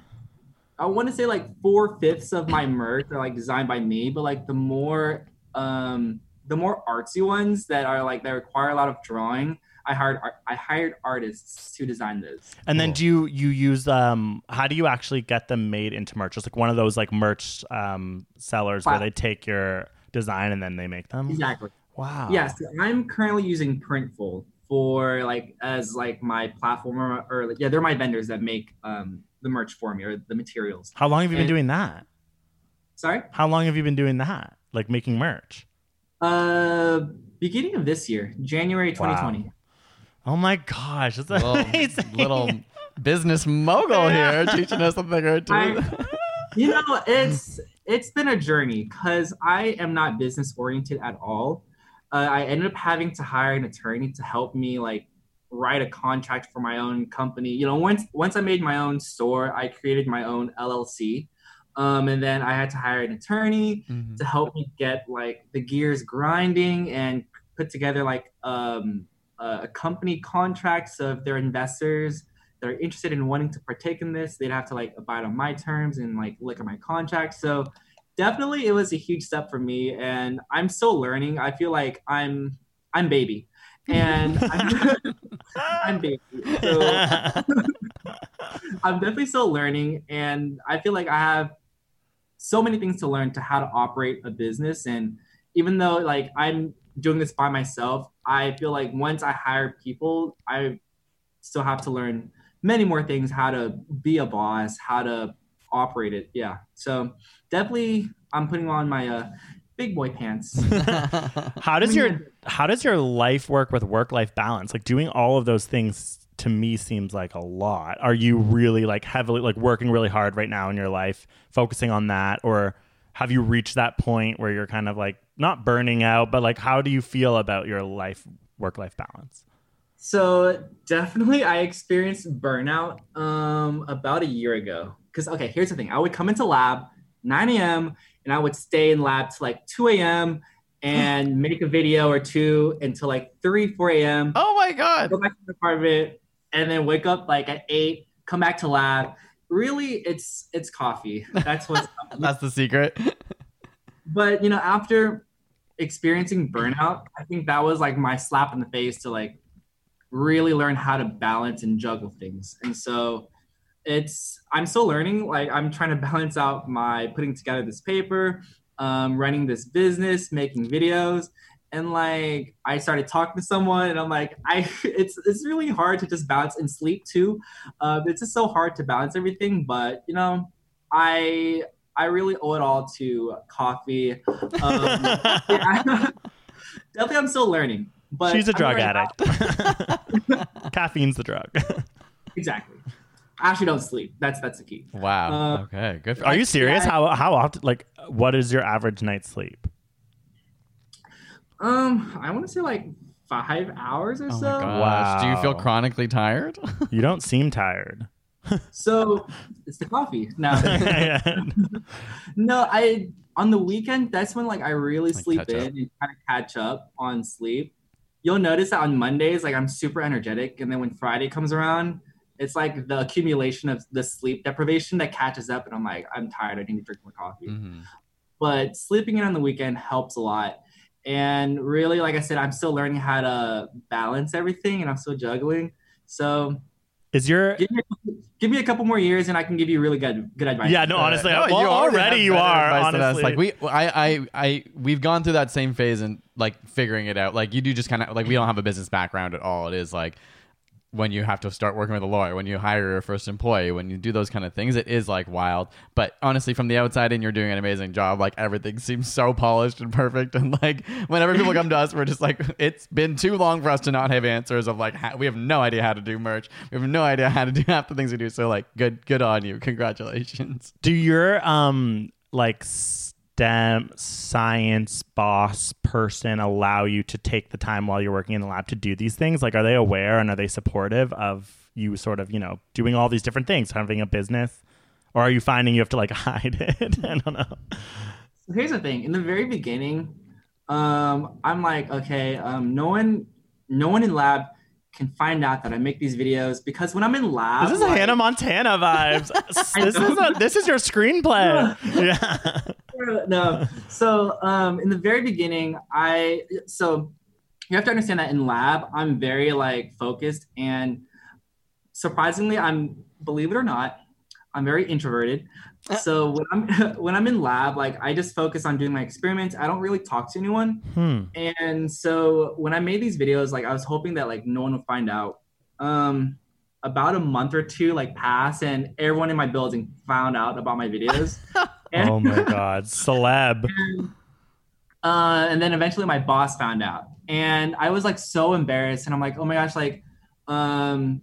I want to say like four fifths of my merch are like designed by me, but like the more um the more artsy ones that are like that require a lot of drawing, I hired art- I hired artists to design those. And then do you you use um? How do you actually get them made into merch? Just like one of those like merch um sellers where they take your design and then they make them. Exactly. Wow. Yes, I'm currently using Printful for like as like my platform or, or yeah, they're my vendors that make um the merch for me or the materials. How long have you been doing that? Sorry. How long have you been doing that? Like making merch? Uh, beginning of this year, January 2020. Oh my gosh, that's Little, amazing. little business mogul here teaching us something or two. I- you know it's it's been a journey because i am not business oriented at all uh, i ended up having to hire an attorney to help me like write a contract for my own company. You know once once i made my own store i created my own llc um, and then i had to hire an attorney Mhm. to help me get like the gears grinding and put together like um, a company contract. So if they're investors that are interested in wanting to partake in this they'd have to like abide on my terms and like look at my contract. So definitely it was a huge step for me and i'm still learning. I feel like i'm i'm baby and *laughs* I'm, I'm baby so *laughs* I'm definitely still learning, and I feel like I have so many things to learn to how to operate a business. And even though like I'm doing this by myself, I feel like once I hire people, I still have to learn many more things how to be a boss, how to operate it. Yeah. So definitely I'm putting on my uh, big boy pants. *laughs* *laughs* how does your how does your life work with work life balance? Like doing all of those things to me seems like a lot. Are you really like heavily like working really hard right now in your life, focusing on that or have you reached that point where you're kind of like not burning out, but like how do you feel about your life work life balance? So definitely I experienced burnout um about a year ago. Cause okay, here's the thing. I would come into lab 9 a.m. and I would stay in lab to like 2 a.m. and hmm. make a video or two until like 3, 4 a.m. Oh my god. Go back to the apartment and then wake up like at eight, come back to lab. Really, it's it's coffee. That's what's *laughs* that's the secret. but you know, after experiencing burnout, I think that was like my slap in the face to like really learn how to balance and juggle things. And so it's I'm still learning. Like I'm trying to balance out my putting together this paper, um, running this business, making videos, and like I started talking to someone, and I'm like, I *laughs* it's it's really hard to just balance and sleep too. Uh, it's just so hard to balance everything. But you know, I I really owe it all to coffee. Um, *laughs* yeah, *laughs* definitely, I'm still learning. But she's a drug addict. Caffeine's the drug. exactly. I actually don't sleep. That's that's the key. Wow. Uh, okay. Good. Are you serious? Yeah, how how often? Like, what is your average night's sleep? Um, I want to say like five hours or oh so. Wow. Do you feel chronically tired? *laughs* you don't seem tired. so it's the coffee. No, *laughs* no. I on the weekend. That's when like I really like sleep in and kind of catch up on sleep. You'll notice that on Mondays, like I'm super energetic, and then when Friday comes around, it's like the accumulation of the sleep deprivation that catches up, and I'm like, I'm tired. I need to drink more coffee. Mm-hmm. But sleeping in on the weekend helps a lot and really, like I said, I'm still learning how to balance everything and I'm still juggling. So is your give me, a, give me, a, couple more years and I can give you really good good advice. Yeah, no, honestly, uh, no, well, you already you are. Honestly, like we, I, I, I, we've gone through that same phase and like figuring it out. Like you do, just kind of like we don't have a business background at all. It is like when you have to start working with a lawyer, when you hire your first employee, when you do those kind of things, it is like wild. But honestly, from the outside in, you're doing an amazing job. Like everything seems so polished and perfect. *laughs* And like whenever people come to us, we're just like, it's been too long for us to not have answers of like, we have no idea how to do merch. We have no idea how to do *laughs* half the things we do. So like, good, good on you. Congratulations. Do your um like STEM science boss person allow you to take the time while you're working in the lab to do these things? Like, are they aware and are they supportive of you sort of, you know, doing all these different things, having a business? Or are you finding you have to like *laughs* hide it? I don't know. So here's the thing. In the very beginning, um, I'm like, okay, um, no one, no one in lab can find out that I make these videos because when I'm in lab, this is like, Hannah Montana vibes. *laughs* this is a, this is your screenplay. *laughs* yeah. no. So um, in the very beginning, I so you have to understand that in lab, I'm very like focused and surprisingly, I'm believe it or not, I'm very introverted. Uh, so when I'm *laughs* when I'm in lab, like I just focus on doing my experiments. I don't really talk to anyone. Hmm. And so when I made these videos, like I was hoping that like no one would find out. Um, about a month or two like passed, and everyone in my building found out about my videos. and, *laughs* oh my god, celeb. And, uh, and then eventually my boss found out, and I was like so embarrassed, and I'm like, oh my gosh, like, um,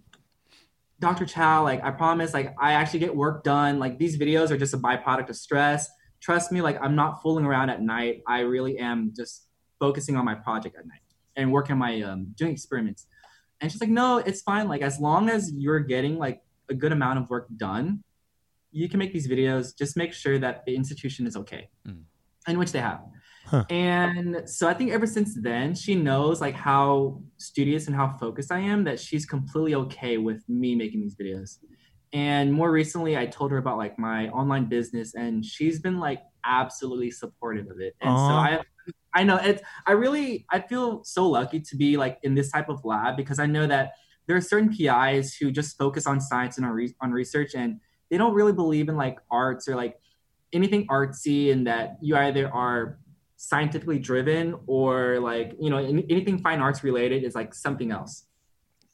Dr. Chow, like I promise, like I actually get work done. Like these videos are just a byproduct of stress. Trust me, like I'm not fooling around at night. I really am just focusing on my project at night and working on my um, doing experiments. And she's like, no, it's fine. Like as long as you're getting like a good amount of work done, you can make these videos. Just make sure that the institution is okay, mm. and which they have. Huh. And so I think ever since then, she knows like how studious and how focused I am that she's completely okay with me making these videos. And more recently, I told her about like my online business, and she's been like absolutely supportive of it. And Aww. so I, I know it's. I really, I feel so lucky to be like in this type of lab because I know that there are certain PIs who just focus on science and on, re- on research, and they don't really believe in like arts or like anything artsy, and that you either are scientifically driven or like you know any- anything fine arts related is like something else.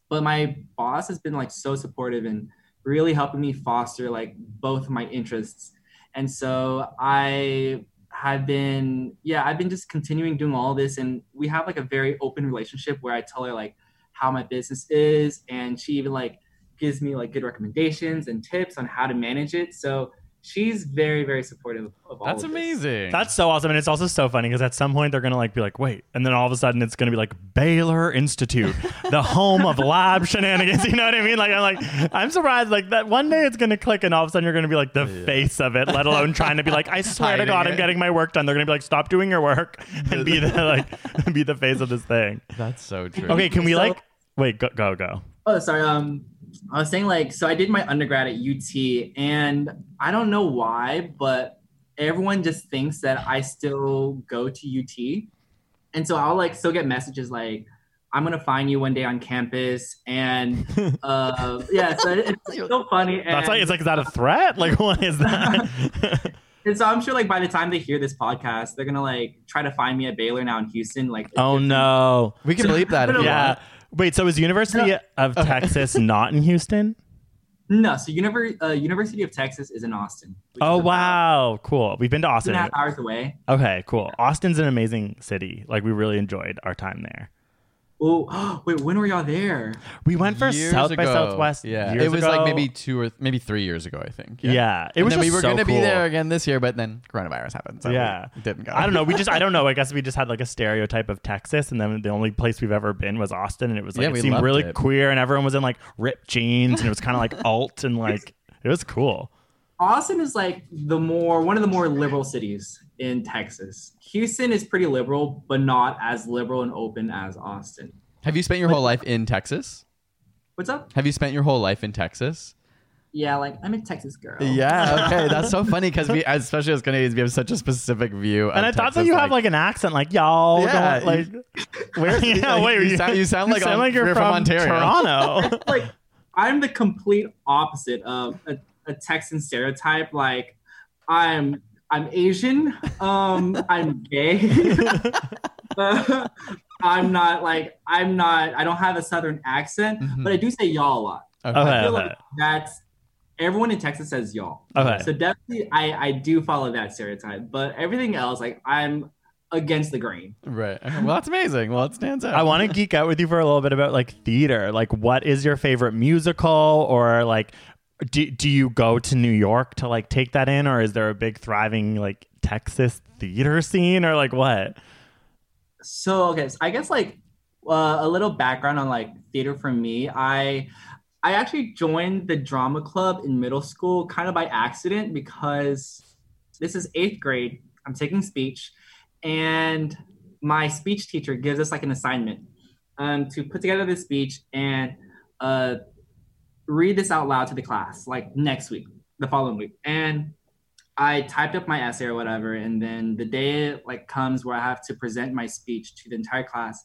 But my boss has been like so supportive and really helping me foster like both my interests. And so i have been yeah i've been just continuing doing all this. And we have like a very open relationship where i tell her like how my business is. And she even like gives me like good recommendations and tips on how to manage it. So she's very very supportive of all That's of this. amazing. That's so awesome, and it's also so funny because at some point they're gonna like be like, wait, and then all of a sudden it's gonna be like Baylor Institute, the home of lab *laughs* shenanigans. You know what I mean? Like I'm like I'm surprised like that one day it's gonna click, and all of a sudden you're gonna be like the face of it. Let alone trying to be like, I swear to Hiding God, I'm getting my work done. They're gonna be like, stop doing your work and be the *laughs* like *laughs* be the face of this thing. That's so true. Okay, can we So- like wait? Go go go. Oh, sorry. Um, I was saying like, so I did my undergrad at UT, and I don't know why, but everyone just thinks that I still go to UT, and so I'll like still get messages like, "I'm gonna find you one day on campus," and *laughs* uh, yeah, so it's *laughs* so funny. And, That's like it's like is that a threat? Like *laughs* what is that? and so I'm sure like by the time they hear this podcast, they're gonna like try to find me at Baylor now in Houston. Like, oh no. we can believe that Yeah. Want. Wait, so is University of Texas not in Houston? no, so Univer- uh, University of Texas is in Austin. Oh wow, cool. We've been to Austin. a half hours away. Okay, cool. Austin's an amazing city. Like we really enjoyed our time there. Oh, *gasps* wait, when were y'all there? We went for Years South by ago. Southwest. Yeah, years it was ago. like maybe two or maybe three years ago, I think. Yeah, it and was then we were so gonna be there again this year, but then coronavirus happened. So Yeah. we didn't go. I don't know. We just I don't *laughs* know. I guess we just had like a stereotype of Texas, and then the only place we've ever been was Austin, and it was like Yeah, it seemed really it. queer, and everyone was in like ripped jeans, and it was kind of like *laughs* alt, and like it was cool. Austin is like the more one of the more liberal cities in Texas. Houston is pretty liberal, but not as liberal and open as Austin. Have you spent your whole life in Texas? What's up? Have you spent your whole life in Texas? Yeah, like I'm a Texas girl. Yeah. *laughs* Okay, that's so funny because we, especially as Canadians, we have such a specific view. And of I thought that Texas, you have like an accent, like y'all. Yeah, don't, like *laughs* where? Yeah, like, wait. you sound- you sound like, um, you're, you're from Ontario. Toronto. *laughs* like I'm the complete opposite of a, a Texan stereotype. Like I'm I'm Asian. Um, I'm gay. Uh, *laughs* I'm not like I'm not. I don't have a Southern accent, Mhm. but I do say y'all a lot. Okay. Okay, I feel okay. like that's everyone in Texas says y'all. Okay. So definitely, I I do follow that stereotype, but everything else, like I'm against the grain. Right. Okay, Well, that's amazing. Well, it stands out. I want to geek out with you for a little bit about like theater. Like, what is your favorite musical, or like, do do you go to New York to like take that in, or is there a big thriving like Texas theater scene, or like what? So okay, so I guess like uh, a little background on like theater for me. I I actually joined the drama club in middle school kind of by accident because this is eighth grade. I'm taking speech, and my speech teacher gives us like an assignment um, to put together this speech and uh, read this out loud to the class like next week, the following week, and I typed up my essay or whatever, and then the day like comes where I have to present my speech to the entire class,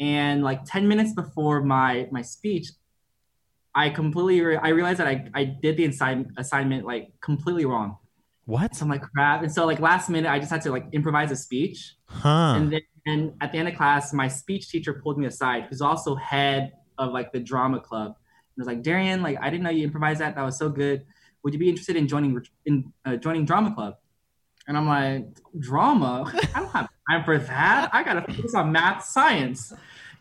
and like ten minutes before my my speech, I completely re- I realized that I I did the assign- assignment like completely wrong. What? So I'm like crap, and so like last minute I just had to like improvise a speech, Huh? and then and at the end of class, my speech teacher pulled me aside, who's also head of like the drama club, was like, Darian, like I didn't know you improvised that. That was so good. Would you be interested in joining in uh, joining drama club? And I'm like, drama? *laughs* I don't have time for that. I gotta focus on math, science.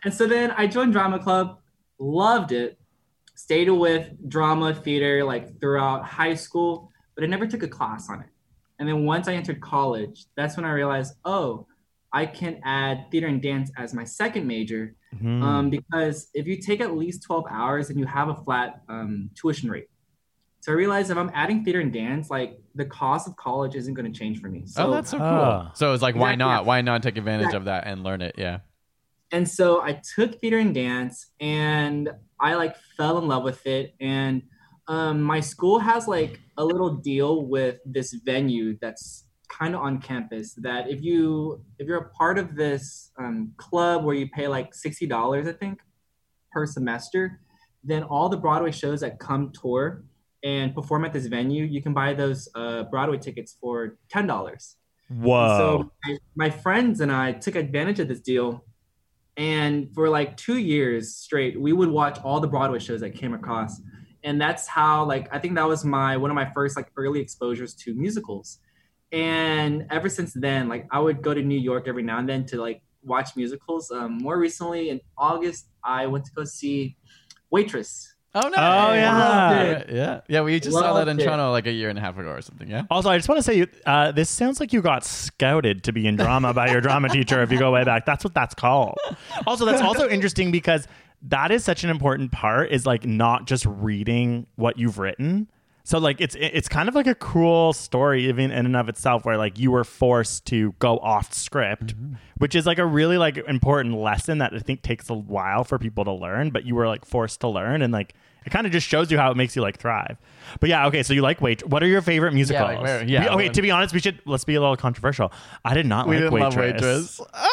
And so then I joined drama club, loved it, stayed with drama theater like throughout high school, but I never took a class on it. And then once I entered college, that's when I realized, oh, I can add theater and dance as my second major. Hmm. Um, because if you take at least 12 hours and you have a flat um, tuition rate. So I realized if I'm adding theater and dance, like the cost of college isn't going to change for me. So oh, that's so cool. Ah. so it's like, why Exactly. not? Why not take advantage Yeah. of that and learn it? Yeah. and so I took theater and dance and I like fell in love with it. And um, my school has like a little deal with this venue that's kind of on campus that if you if you're a part of this um, club where you pay like $60 i think per semester then all the broadway shows that come tour and perform at this venue you can buy those uh, broadway tickets for $10 Whoa. So my, my friends and I took advantage of this deal. And for like two years straight, we would watch all the Broadway shows that came across. And that's how like I think that was my one of my first like early exposures to musicals. And ever since then, like I would go to New York every now and then to like watch musicals. Um, more recently in August, I went to go see Waitress. Oh no! Oh, yeah. Yeah, yeah. We just saw that in it. Toronto like a year and a half ago or something. Yeah. Also, I just want to say, uh, this sounds like you got scouted to be in drama by your drama teacher. If you go way back, that's what that's called. Also, that's also *laughs* interesting because that is such an important part. Is like not just reading what you've written. So like it's it's kind of like a cool story even in and of itself, where like you were forced to go off script, mm-hmm. which is like a really like important lesson that I think takes a while for people to learn, but you were like forced to learn and like. It kind of just shows you how it makes you like thrive. But yeah, okay. So you like wait. What are your favorite musicals? like, yeah, We- okay, to be honest, we should let's be a little controversial. I did not We like didn't waitress. love waitress. Ah!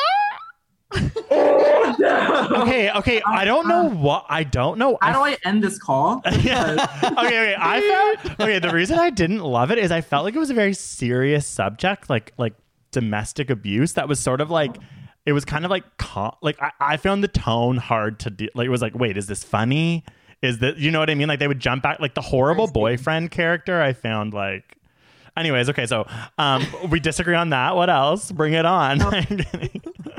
Okay, okay. I don't know what I don't know. How I do I end this call? yeah. *laughs* okay, okay. I found okay. The reason I didn't love it is I felt like it was a very serious subject, like like domestic abuse. That was sort of like it was kind of like like I, I found the tone hard to do. Like it was like, wait, is this funny? Is that you know what I mean? Like they would jump back, like the horrible boyfriend character. I found like. Anyways, okay, so um, we disagree on that. What else? Bring it on. *laughs*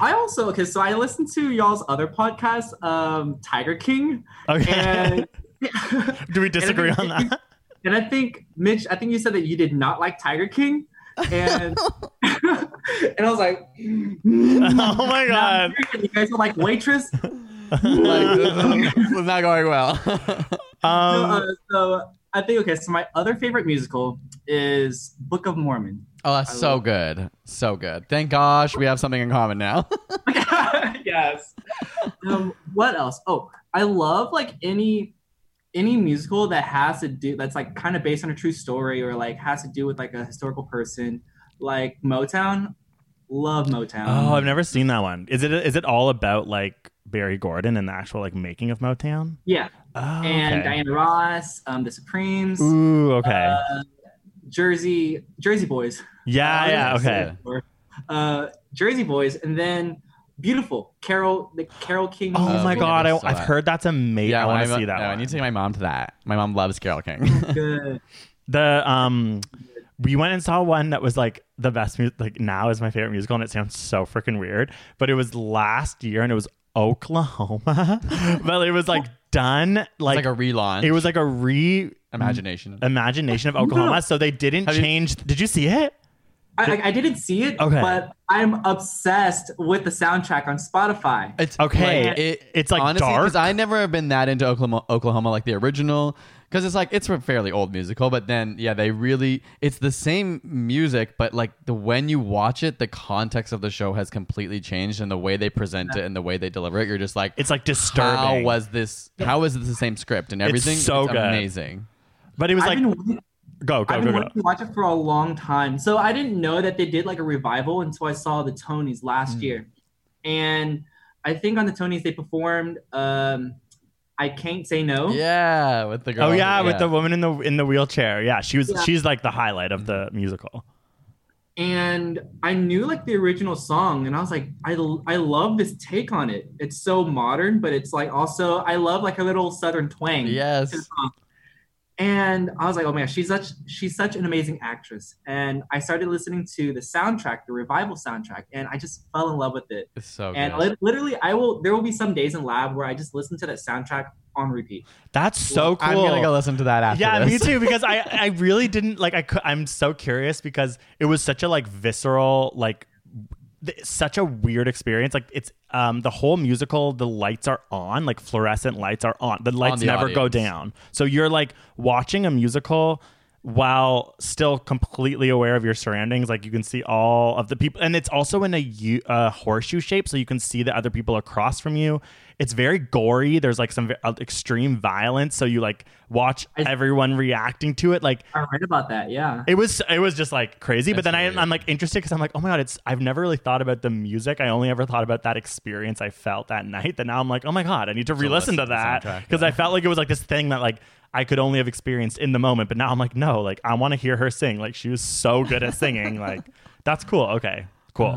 I also okay, so I listened to y'all's other podcast, um, Tiger King. Okay. And *laughs* Do we disagree I on that? *laughs* And I think Mitch, I think you said that you did not like Tiger King. And *laughs* and I was like, Oh my god. you guys are like waitress. like, this not going well. So, Um, uh, so I think okay. So my other favorite musical is Book of Mormon. Oh, that's so good, so good. Thank gosh we have something in common now. *laughs* *laughs* yes. Um, what else? Oh, I love like any any musical that has to do that's like kind of based on a true story or like has to do with like a historical person, like Motown. Love Motown. Oh, I've never seen that one. Is it is it all about like Berry Gordy and the actual like making of Motown? yeah. Oh, And okay. Diana Ross, um, the Supremes, Ooh, okay. uh, Jersey Jersey Boys. yeah, Uh, yeah, okay. Uh, Jersey Boys, and then Beautiful Carol, the Carole King. Oh my god, I, I've that. heard that's amazing. I want to see that no, one. I need to take my mom to that. My mom loves Carole King. Good. *laughs* the um, we went and saw one that was like the best music. Like now is my favorite musical, and it sounds so freaking weird. But it was last year, and it was Oklahoma. *laughs* but it was like done like, like a relaunch. it was like a re imagination. imagination of Oklahoma. So they didn't Have you- change. Did you see it? I, I- I didn't see it, Okay. but I'm obsessed with the soundtrack on Spotify. It's Okay, like, it, it's, like, honestly, dark. because I never have been that into Oklahoma, Oklahoma like the original. Because it's like it's a fairly old musical, but then yeah, they really it's the same music, but like the when you watch it, the context of the show has completely changed, and the way they present it and the way they deliver it, you're just like, It's like disturbing. how was this? How is this the same script and everything? so good. amazing. But it was I've like been, go go I've go been go. to watch it for a long time. So I didn't know that they did like a revival until I saw the Tonys last year. And I think on the Tonys they performed um I Can't Say No. Yeah, with the girl. Oh yeah, with the woman in the in the wheelchair. Yeah, she was Yeah. she's like the highlight of the musical. and I knew like the original song, and I was like, I, I love this take on it. It's so modern, but it's like also I love like a little southern twang. Yes. To the song. And I was like, oh my gosh, she's such she's such an amazing actress. And I started listening to the soundtrack, the revival soundtrack, and I just fell in love with it. It's so good. And lit- literally, I will. There will be some days in lab where I just listen to that soundtrack on repeat. That's so cool. I'm gonna go listen to that after. yeah, this. me too. Because *laughs* I I really didn't like I cou- I'm so curious because it was such a like visceral like th- such a weird experience. Like it's um the whole musical the lights are on like fluorescent lights are on. The lights the never go down. So you're like watching a musical while still completely aware of your surroundings like you can see all of the people and it's also in a U- uh, horseshoe shape so you can see the other people across from you it's very gory there's like some uh, extreme violence so you like watch I- everyone reacting to it like I read about that. Yeah. it was it was just like crazy but That's then I, i'm like interested because i'm like oh my god it's i've never really thought about the music i only ever thought about that experience i felt that night that now i'm like oh my god i need to re-listen to to that because i felt like it was like this thing that like i could only have experienced in the moment but now i'm like no like i want to hear her sing like she was so good at singing like That's cool. Okay, cool.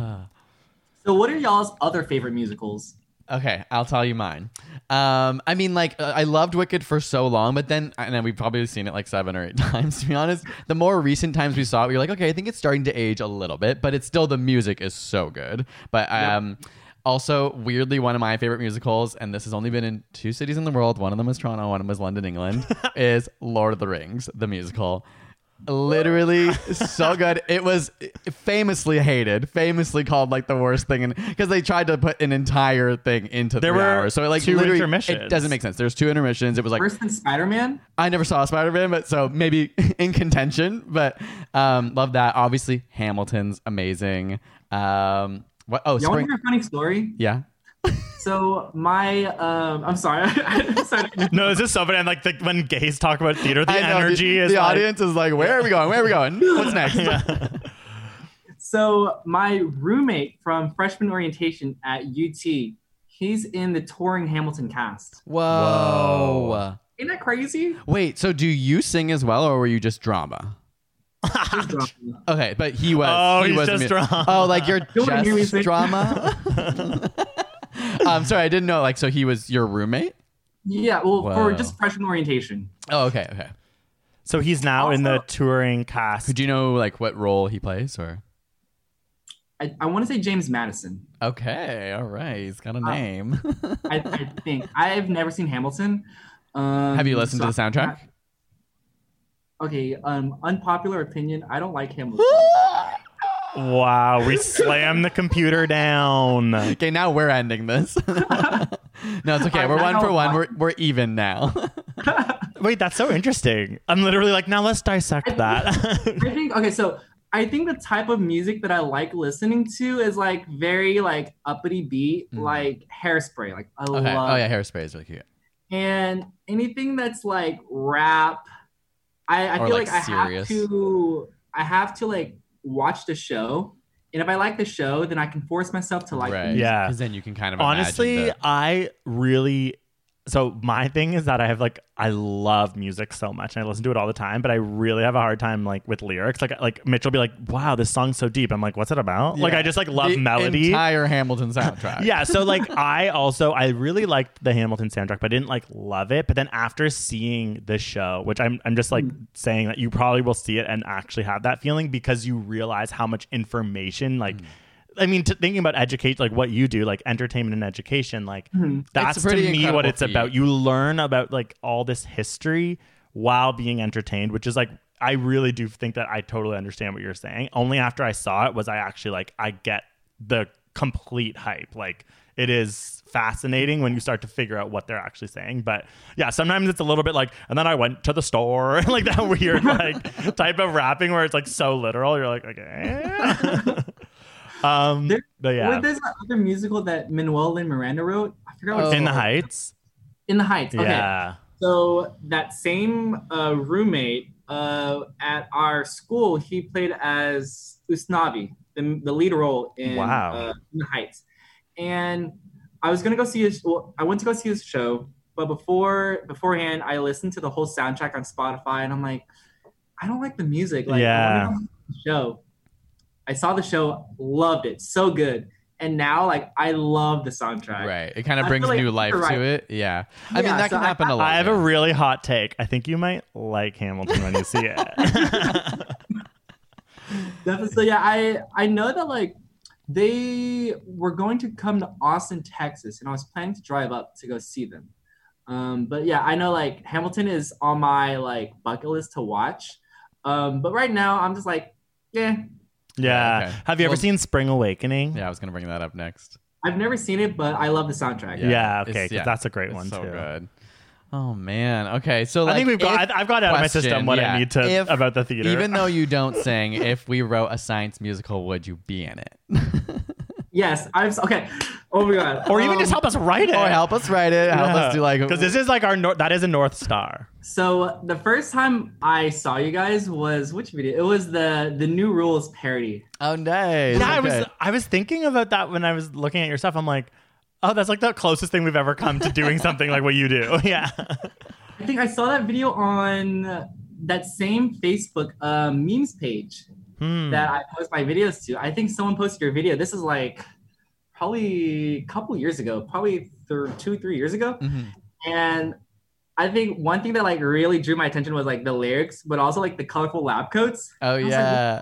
So, what are y'all's other favorite musicals? Okay, I'll tell you mine. Um, I mean, like uh, I loved Wicked for so long, but then and then we've probably seen it like seven or eight *laughs* times. To be honest, the more recent times we saw it, we were like, okay, I think it's starting to age a little bit, but it's still the music is so good. But um, also weirdly, one of my favorite musicals, and this has only been in two cities in the world. One of them was Toronto, one of them was London, England. *laughs* is Lord of the Rings, the musical. Literally so good. It was famously hated, famously called like the worst thing, and because they tried to put an entire thing into There three were hours, so it like two literally- intermissions. It doesn't make sense. There's two intermissions. It was like Worse than Spider Man? I never saw Spider Man, but so maybe *laughs* in contention. But um, love that. Obviously, Hamilton's amazing. Um, what? Oh, Y'all want to hear a funny story? Yeah. So, my, um, I'm sorry. *laughs* I'm sorry. No, it's just so funny. And like the, when gays talk about theater, the know, energy the, is the like, audience is like, where are we going? Where are we going? What's *laughs* next? So, my roommate from freshman orientation at UT, he's in the touring Hamilton cast. Whoa. Isn't that crazy? Wait, so do you sing as well, or were you just drama? Okay, but he was. Oh, he he's was just mu- drama. Oh, like you're Don't hear me just drama. *laughs* I'm *laughs* sorry, I didn't know. Like, so he was your roommate? Yeah, well, Wow. for just freshman orientation. Oh, okay, okay. So he's now in the touring cast. Do you know like what role he plays, or? I, I want to say James Madison. Okay, all right. He's got a Uh, name. *laughs* I, I think. I've never seen Hamilton. Um, Have you listened to the so- soundtrack? Okay, um, unpopular opinion. I don't like Hamilton. *laughs* Wow, we *laughs* slammed the computer down. Okay, now we're ending this. *laughs* no, it's okay. I- We're one for one. We're we're even now. *laughs* Wait, that's so interesting. I'm literally like, now let's dissect that. I think okay, so I think the type of music that I like listening to is like very like uppity beat, like hairspray. Like I Mm. okay. love Oh yeah, hairspray is really cute. and anything that's like rap, I, I Or, feel like, like, I have to I have to like watch the show. And if I like the show, then I can force myself to like the right. Yeah. Because then you can kind of Honestly, the- I really so my thing is that I have like I love music so much and I listen to it all the time, but I really have a hard time like with lyrics. Like like Mitch will be like, "Wow, this song's so deep." I'm like, "What's it about?" Like I just like love the melody. Entire Hamilton soundtrack. *laughs* yeah, so like I also I really liked the Hamilton soundtrack, but I didn't like love it. But then after seeing the show, which I'm I'm just like mm. saying that you probably will see it and actually have that feeling because you realize how much information like mm. I mean, thinking about education, like what you do, like entertainment and education, like that's to me what it's about. You learn about like all this history while being entertained, which is like I really do think that I totally understand what you're saying. Only after I saw it was I actually like I get the complete hype. Like it is fascinating when you start to figure out what they're actually saying. But yeah, sometimes it's a little bit like, and then I went to the store, *laughs* like that weird *laughs* like type of rapping where it's like so literal. You're like, okay. *laughs* um, There- but yeah, What there's that other musical that Manuel and Miranda wrote? I forgot what it's in the. Heights. In the Heights. Okay. Yeah. So that same uh, roommate uh, at our school, he played as Usnavi, the, the lead role in, Wow. uh, in the Heights. And I was gonna go see his. Well, I went to go see his show, but before beforehand, I listened to the whole soundtrack on Spotify, and I'm like, I don't like the music. Like, Yeah. wanna go see the show. I saw the show, loved it, so good. And now, like, I love the soundtrack. Right. It kind of brings like new life right. to it. Yeah. I mean, that so can I- happen a lot. I have a really hot take. I think you might like Hamilton when you see it. *laughs* Definitely. So yeah, I I know that like they were going to come to Austin, Texas, and I was planning to drive up to go see them. Um, but yeah, I know like Hamilton is on my like bucket list to watch. Um, but right now I'm just like, yeah, yeah. okay. Have you ever Well- seen Spring Awakening? Yeah, I was gonna bring that up next. I've never seen it, but I love the soundtrack. Yeah, it's- okay, 'cause that's a great it's one, so too. good. Oh man. Okay, so I like, think we've got. if- I- I've got out of my system what yeah, I need to if- about the theater. Even though you don't *laughs* sing, if we wrote a science musical, would you be in it? *laughs* Yes, I've okay. Oh my god. or even Um, just help us write it, or help us write it. Help us do like because this is like our nor- that is a North Star. So the first time I saw you guys was which video? It was the the New Rules parody. Oh nice. Yeah, I was I was thinking about that when I was looking at your stuff. I'm like, oh, that's like the closest thing we've ever come to doing something like what you do. *laughs* Yeah. I think I saw that video on that same Facebook uh, memes page. Hmm. that I post my videos to. I think someone posted your video. This is like probably a couple years ago, probably th- two, three years ago. Mhm. And I think one thing that like really drew my attention was like the lyrics, but also like the colorful lab coats. Oh was like, yeah,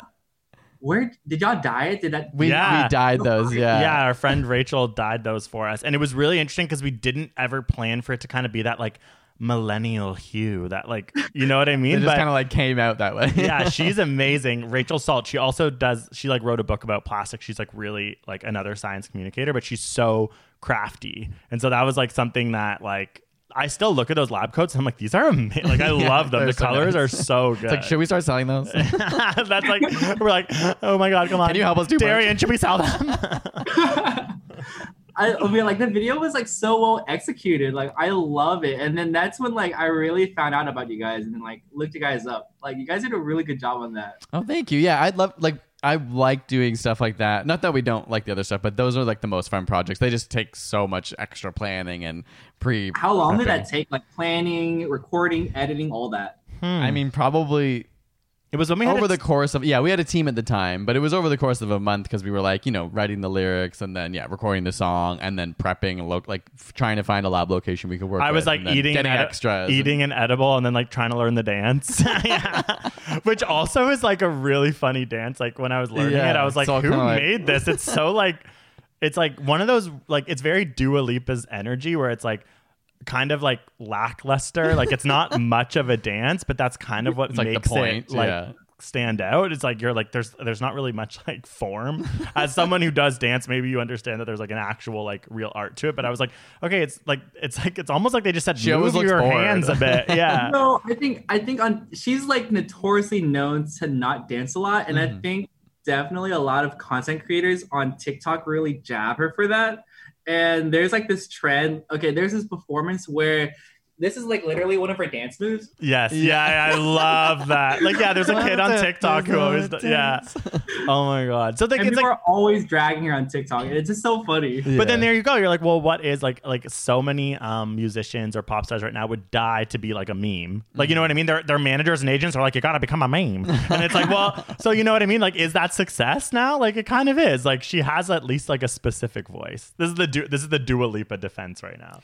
Where did y'all dye it? Did that? we Yeah. we dyed those. Yeah, yeah, our friend Rachel dyed those for us. And it was really interesting because we didn't ever plan for it to kind of be that like millennial hue, that like, you know what I *laughs* mean? just kind of like came out that way. yeah, she's *laughs* amazing. Rachel Salt. She also does. She like wrote a book about plastic. She's like really like another science communicator, but she's so crafty. And so that was like something that like I still look at those lab coats. And I'm like, these are amazing. *laughs* Like I Yeah, love them. The so colors nice. are so good. It's like, should we start selling those? That's like we're like, oh my god, come on! Can you help us do? Darian? Should we sell them? I, I mean, like the video was like so well executed. Like I love it. And then that's when like I really found out about you guys and then like looked you guys up. Like you guys did a really good job on that. Oh, thank you. Yeah, I'd love like I like doing stuff like that. Not that we don't like the other stuff, but those are like the most fun projects. They just take so much extra planning and pre. How long did that take? Like planning, recording, editing, all that. Hmm. I mean, probably it was when we had over a- the course of yeah, we had a team at the time, but it was over the course of a month because we were like you know writing the lyrics and then yeah recording the song and then prepping and lo- like f- trying to find a lab location we could work. I was like and eating getting an edi- extras, eating an edible, and then like trying to learn the dance, *laughs* which also is like a really funny dance. Like when I was learning Yeah, it, I was like, "Who kinda like- made this?" It's so like, it's like one of those like it's very Dua Lipa's energy where it's like kind of like lackluster. like it's not *laughs* much of a dance, but that's kind of what It's like makes point, it like yeah. stand out. It's like you're like there's there's not really much like form. *laughs* As someone who does dance, maybe you understand that there's like an actual like real art to it. But I was like, okay, it's like it's like it's almost like they just said She move your bored." hands a bit. *laughs* Yeah. No, I think I think on she's like notoriously known to not dance a lot, and Mm-hmm. I think definitely a lot of content creators on TikTok really jab her for that. And there's like this trend. Okay, there's this performance where this is like literally one of her dance moves. Yes. Yeah. I love that. *laughs* Like, yeah, there's a kid on TikTok who always, does, yeah. *laughs* Oh my god. So like, And it's people like, are always dragging her on TikTok. and It's just so funny. but then there you go. You're like, well, what is like, like so many um musicians or pop stars right now would die to be like a meme. Like, you know what I mean? Their their managers and agents are like, you gotta become a meme, *laughs* and it's like, well, so you know what I mean? Like, is that success now? Like, it kind of is. Like, she has at least like a specific voice. This is the Du- this is the Dua Lipa defense right now.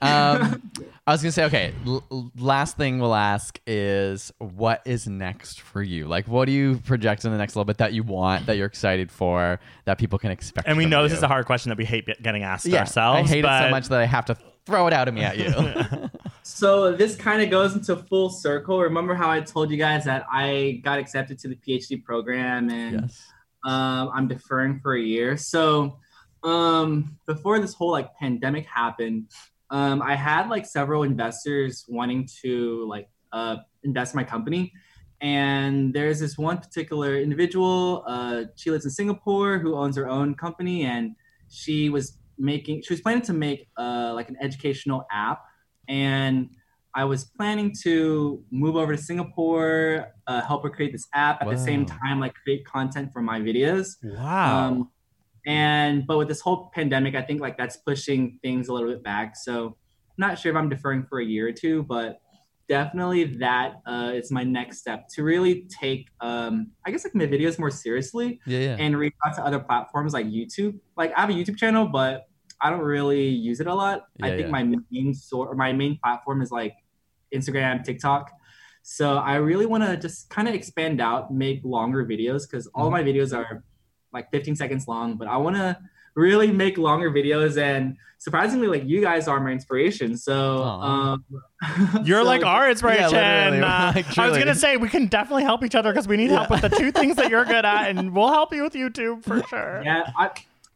Um, *laughs* I was gonna say, okay. L- l- last thing we'll ask is, what is next for you? Like, what do you project in the next little bit that you want, that you're excited for, that people can expect? And we from know this is a hard question that we hate getting asked Yeah, ourselves. I hate it so much that I have to throw it out at me at you. *laughs* *laughs* So this kind of goes into full circle. Remember how I told you guys that I got accepted to the PhD program and yes. um, I'm deferring for a year. So um, before this whole like pandemic happened, um, I had like several investors wanting to like uh, invest in my company. And there's this one particular individual, uh, she lives in Singapore, who owns her own company, and she was making, she was planning to make uh, like an educational app, and I was planning to move over to Singapore, uh, help her create this app at the same time, like create content for my videos. wow. Um, and but with this whole pandemic, I think like that's pushing things a little bit back. So I'm not sure if I'm deferring for a year or two, but definitely that uh, is my next step to really take um, I guess like my videos more seriously Yeah, yeah. and reach out to other platforms like YouTube. Like I have a YouTube channel, but I don't really use it a lot. I think yeah. my main sort or my main platform is like Instagram, TikTok. So I really want to just kind of expand out, make longer videos because all my videos are like 15 seconds long, but I want to really make longer videos and surprisingly like you guys are my inspiration. So um *laughs* You're so- like our inspiration. literally, Uh, like, I was gonna say we can definitely help each other because we need help with the two things that you're good at, and we'll help you with YouTube for *laughs* sure. yeah, I,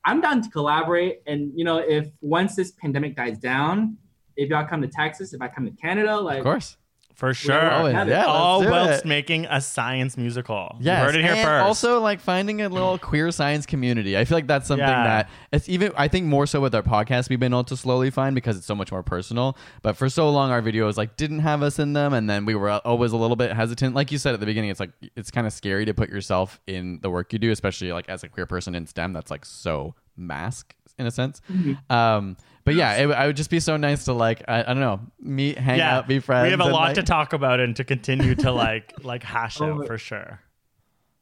I'm down to collaborate. And you know, if once this pandemic dies down, if y'all come to Texas, if I come to Canada, like Of course. For sure. always- yeah, let's All do whilst it. making a science musical. You heard it here and first. Also, like finding a little queer science community. I feel like that's something Yeah. that it's even. I think more so with our podcast, we've been able to slowly find because it's so much more personal. But for so long, our videos like didn't have us in them, and then we were always a little bit hesitant. Like you said at the beginning, it's like it's kind of scary to put yourself in the work you do, especially like as a queer person in STEM. That's like so mask in a sense. Mm-hmm. Um, but yeah, it, I would just be so nice to like I, I don't know meet, hang yeah, out, be friends. We have a and, lot like- to talk about and to continue to like *laughs* like hash out Oh, for sure.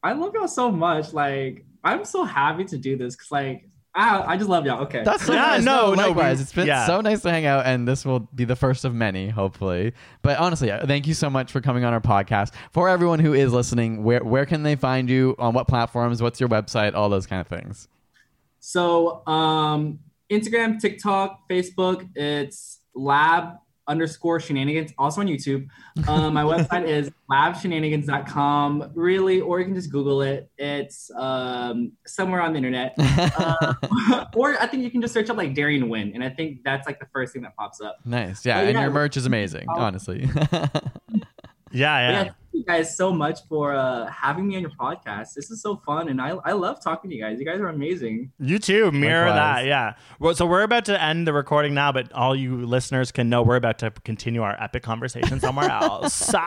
I love y'all so much. Like, I'm so happy to do this because, like, I, I just love y'all. Okay. That's so Yeah, nice. no, no, likewise. we- it's been yeah. so nice to hang out, and this will be the first of many, hopefully. But honestly, uh, thank you so much for coming on our podcast. For everyone who is listening, where where can they find you? On what platforms? What's your website? All those kind of things. So um Instagram, TikTok, Facebook, it's lab underscore shenanigans, also on YouTube. Um, my *laughs* website is labshenanigans.com, really, or you can just Google it. It's um, somewhere on the internet. *laughs* Uh, *laughs* or I think you can just search up like Darian Wynn, and I think that's like the first thing that pops up. Nice, yeah, Oh, and yeah. your merch is amazing, honestly. Yeah, But yeah. Yeah, thank you guys so much for uh, having me on your podcast. This is so fun, and I, I love talking to you guys. You guys are amazing. You too. Mirror Likewise. that. Yeah. Well, so we're about to end the recording now, but all you listeners can know we're about to continue our epic conversation somewhere else. *laughs* *laughs* All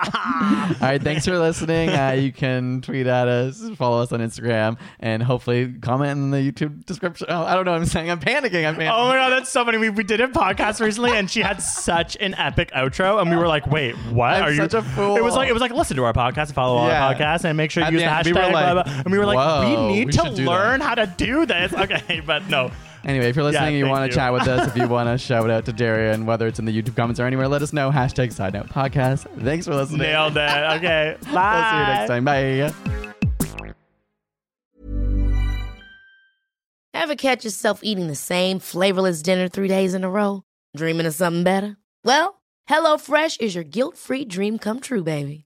right, thanks for listening. Uh, you can tweet at us, follow us on Instagram, and hopefully comment in the YouTube description. Oh, I don't know. what I'm saying I'm panicking. I'm panicking. Oh my god, that's so funny. We, we did a podcast recently, and she had such an epic outro, and we were like, "Wait, what? I'm Are you?" such a fool. It was like it was like listen to our podcast, and follow Yeah. our podcast, and make sure At you use the the end, we hashtag. were blah, like, blah. And we were like, "Whoa, we need we to learn that." how to do this. *laughs* Okay, but no. Anyway, if you're listening Yeah, and you want to chat with us, if you *laughs* want to shout out to Darian, whether it's in the YouTube comments or anywhere, let us know. Hashtag Side Note Podcast. Thanks for listening. Nailed it. *laughs* Okay, We'll bye. see you next time. Bye. Ever catch yourself eating the same flavorless dinner three days in a row? Dreaming of something better? Well, HelloFresh is your guilt-free dream come true, baby.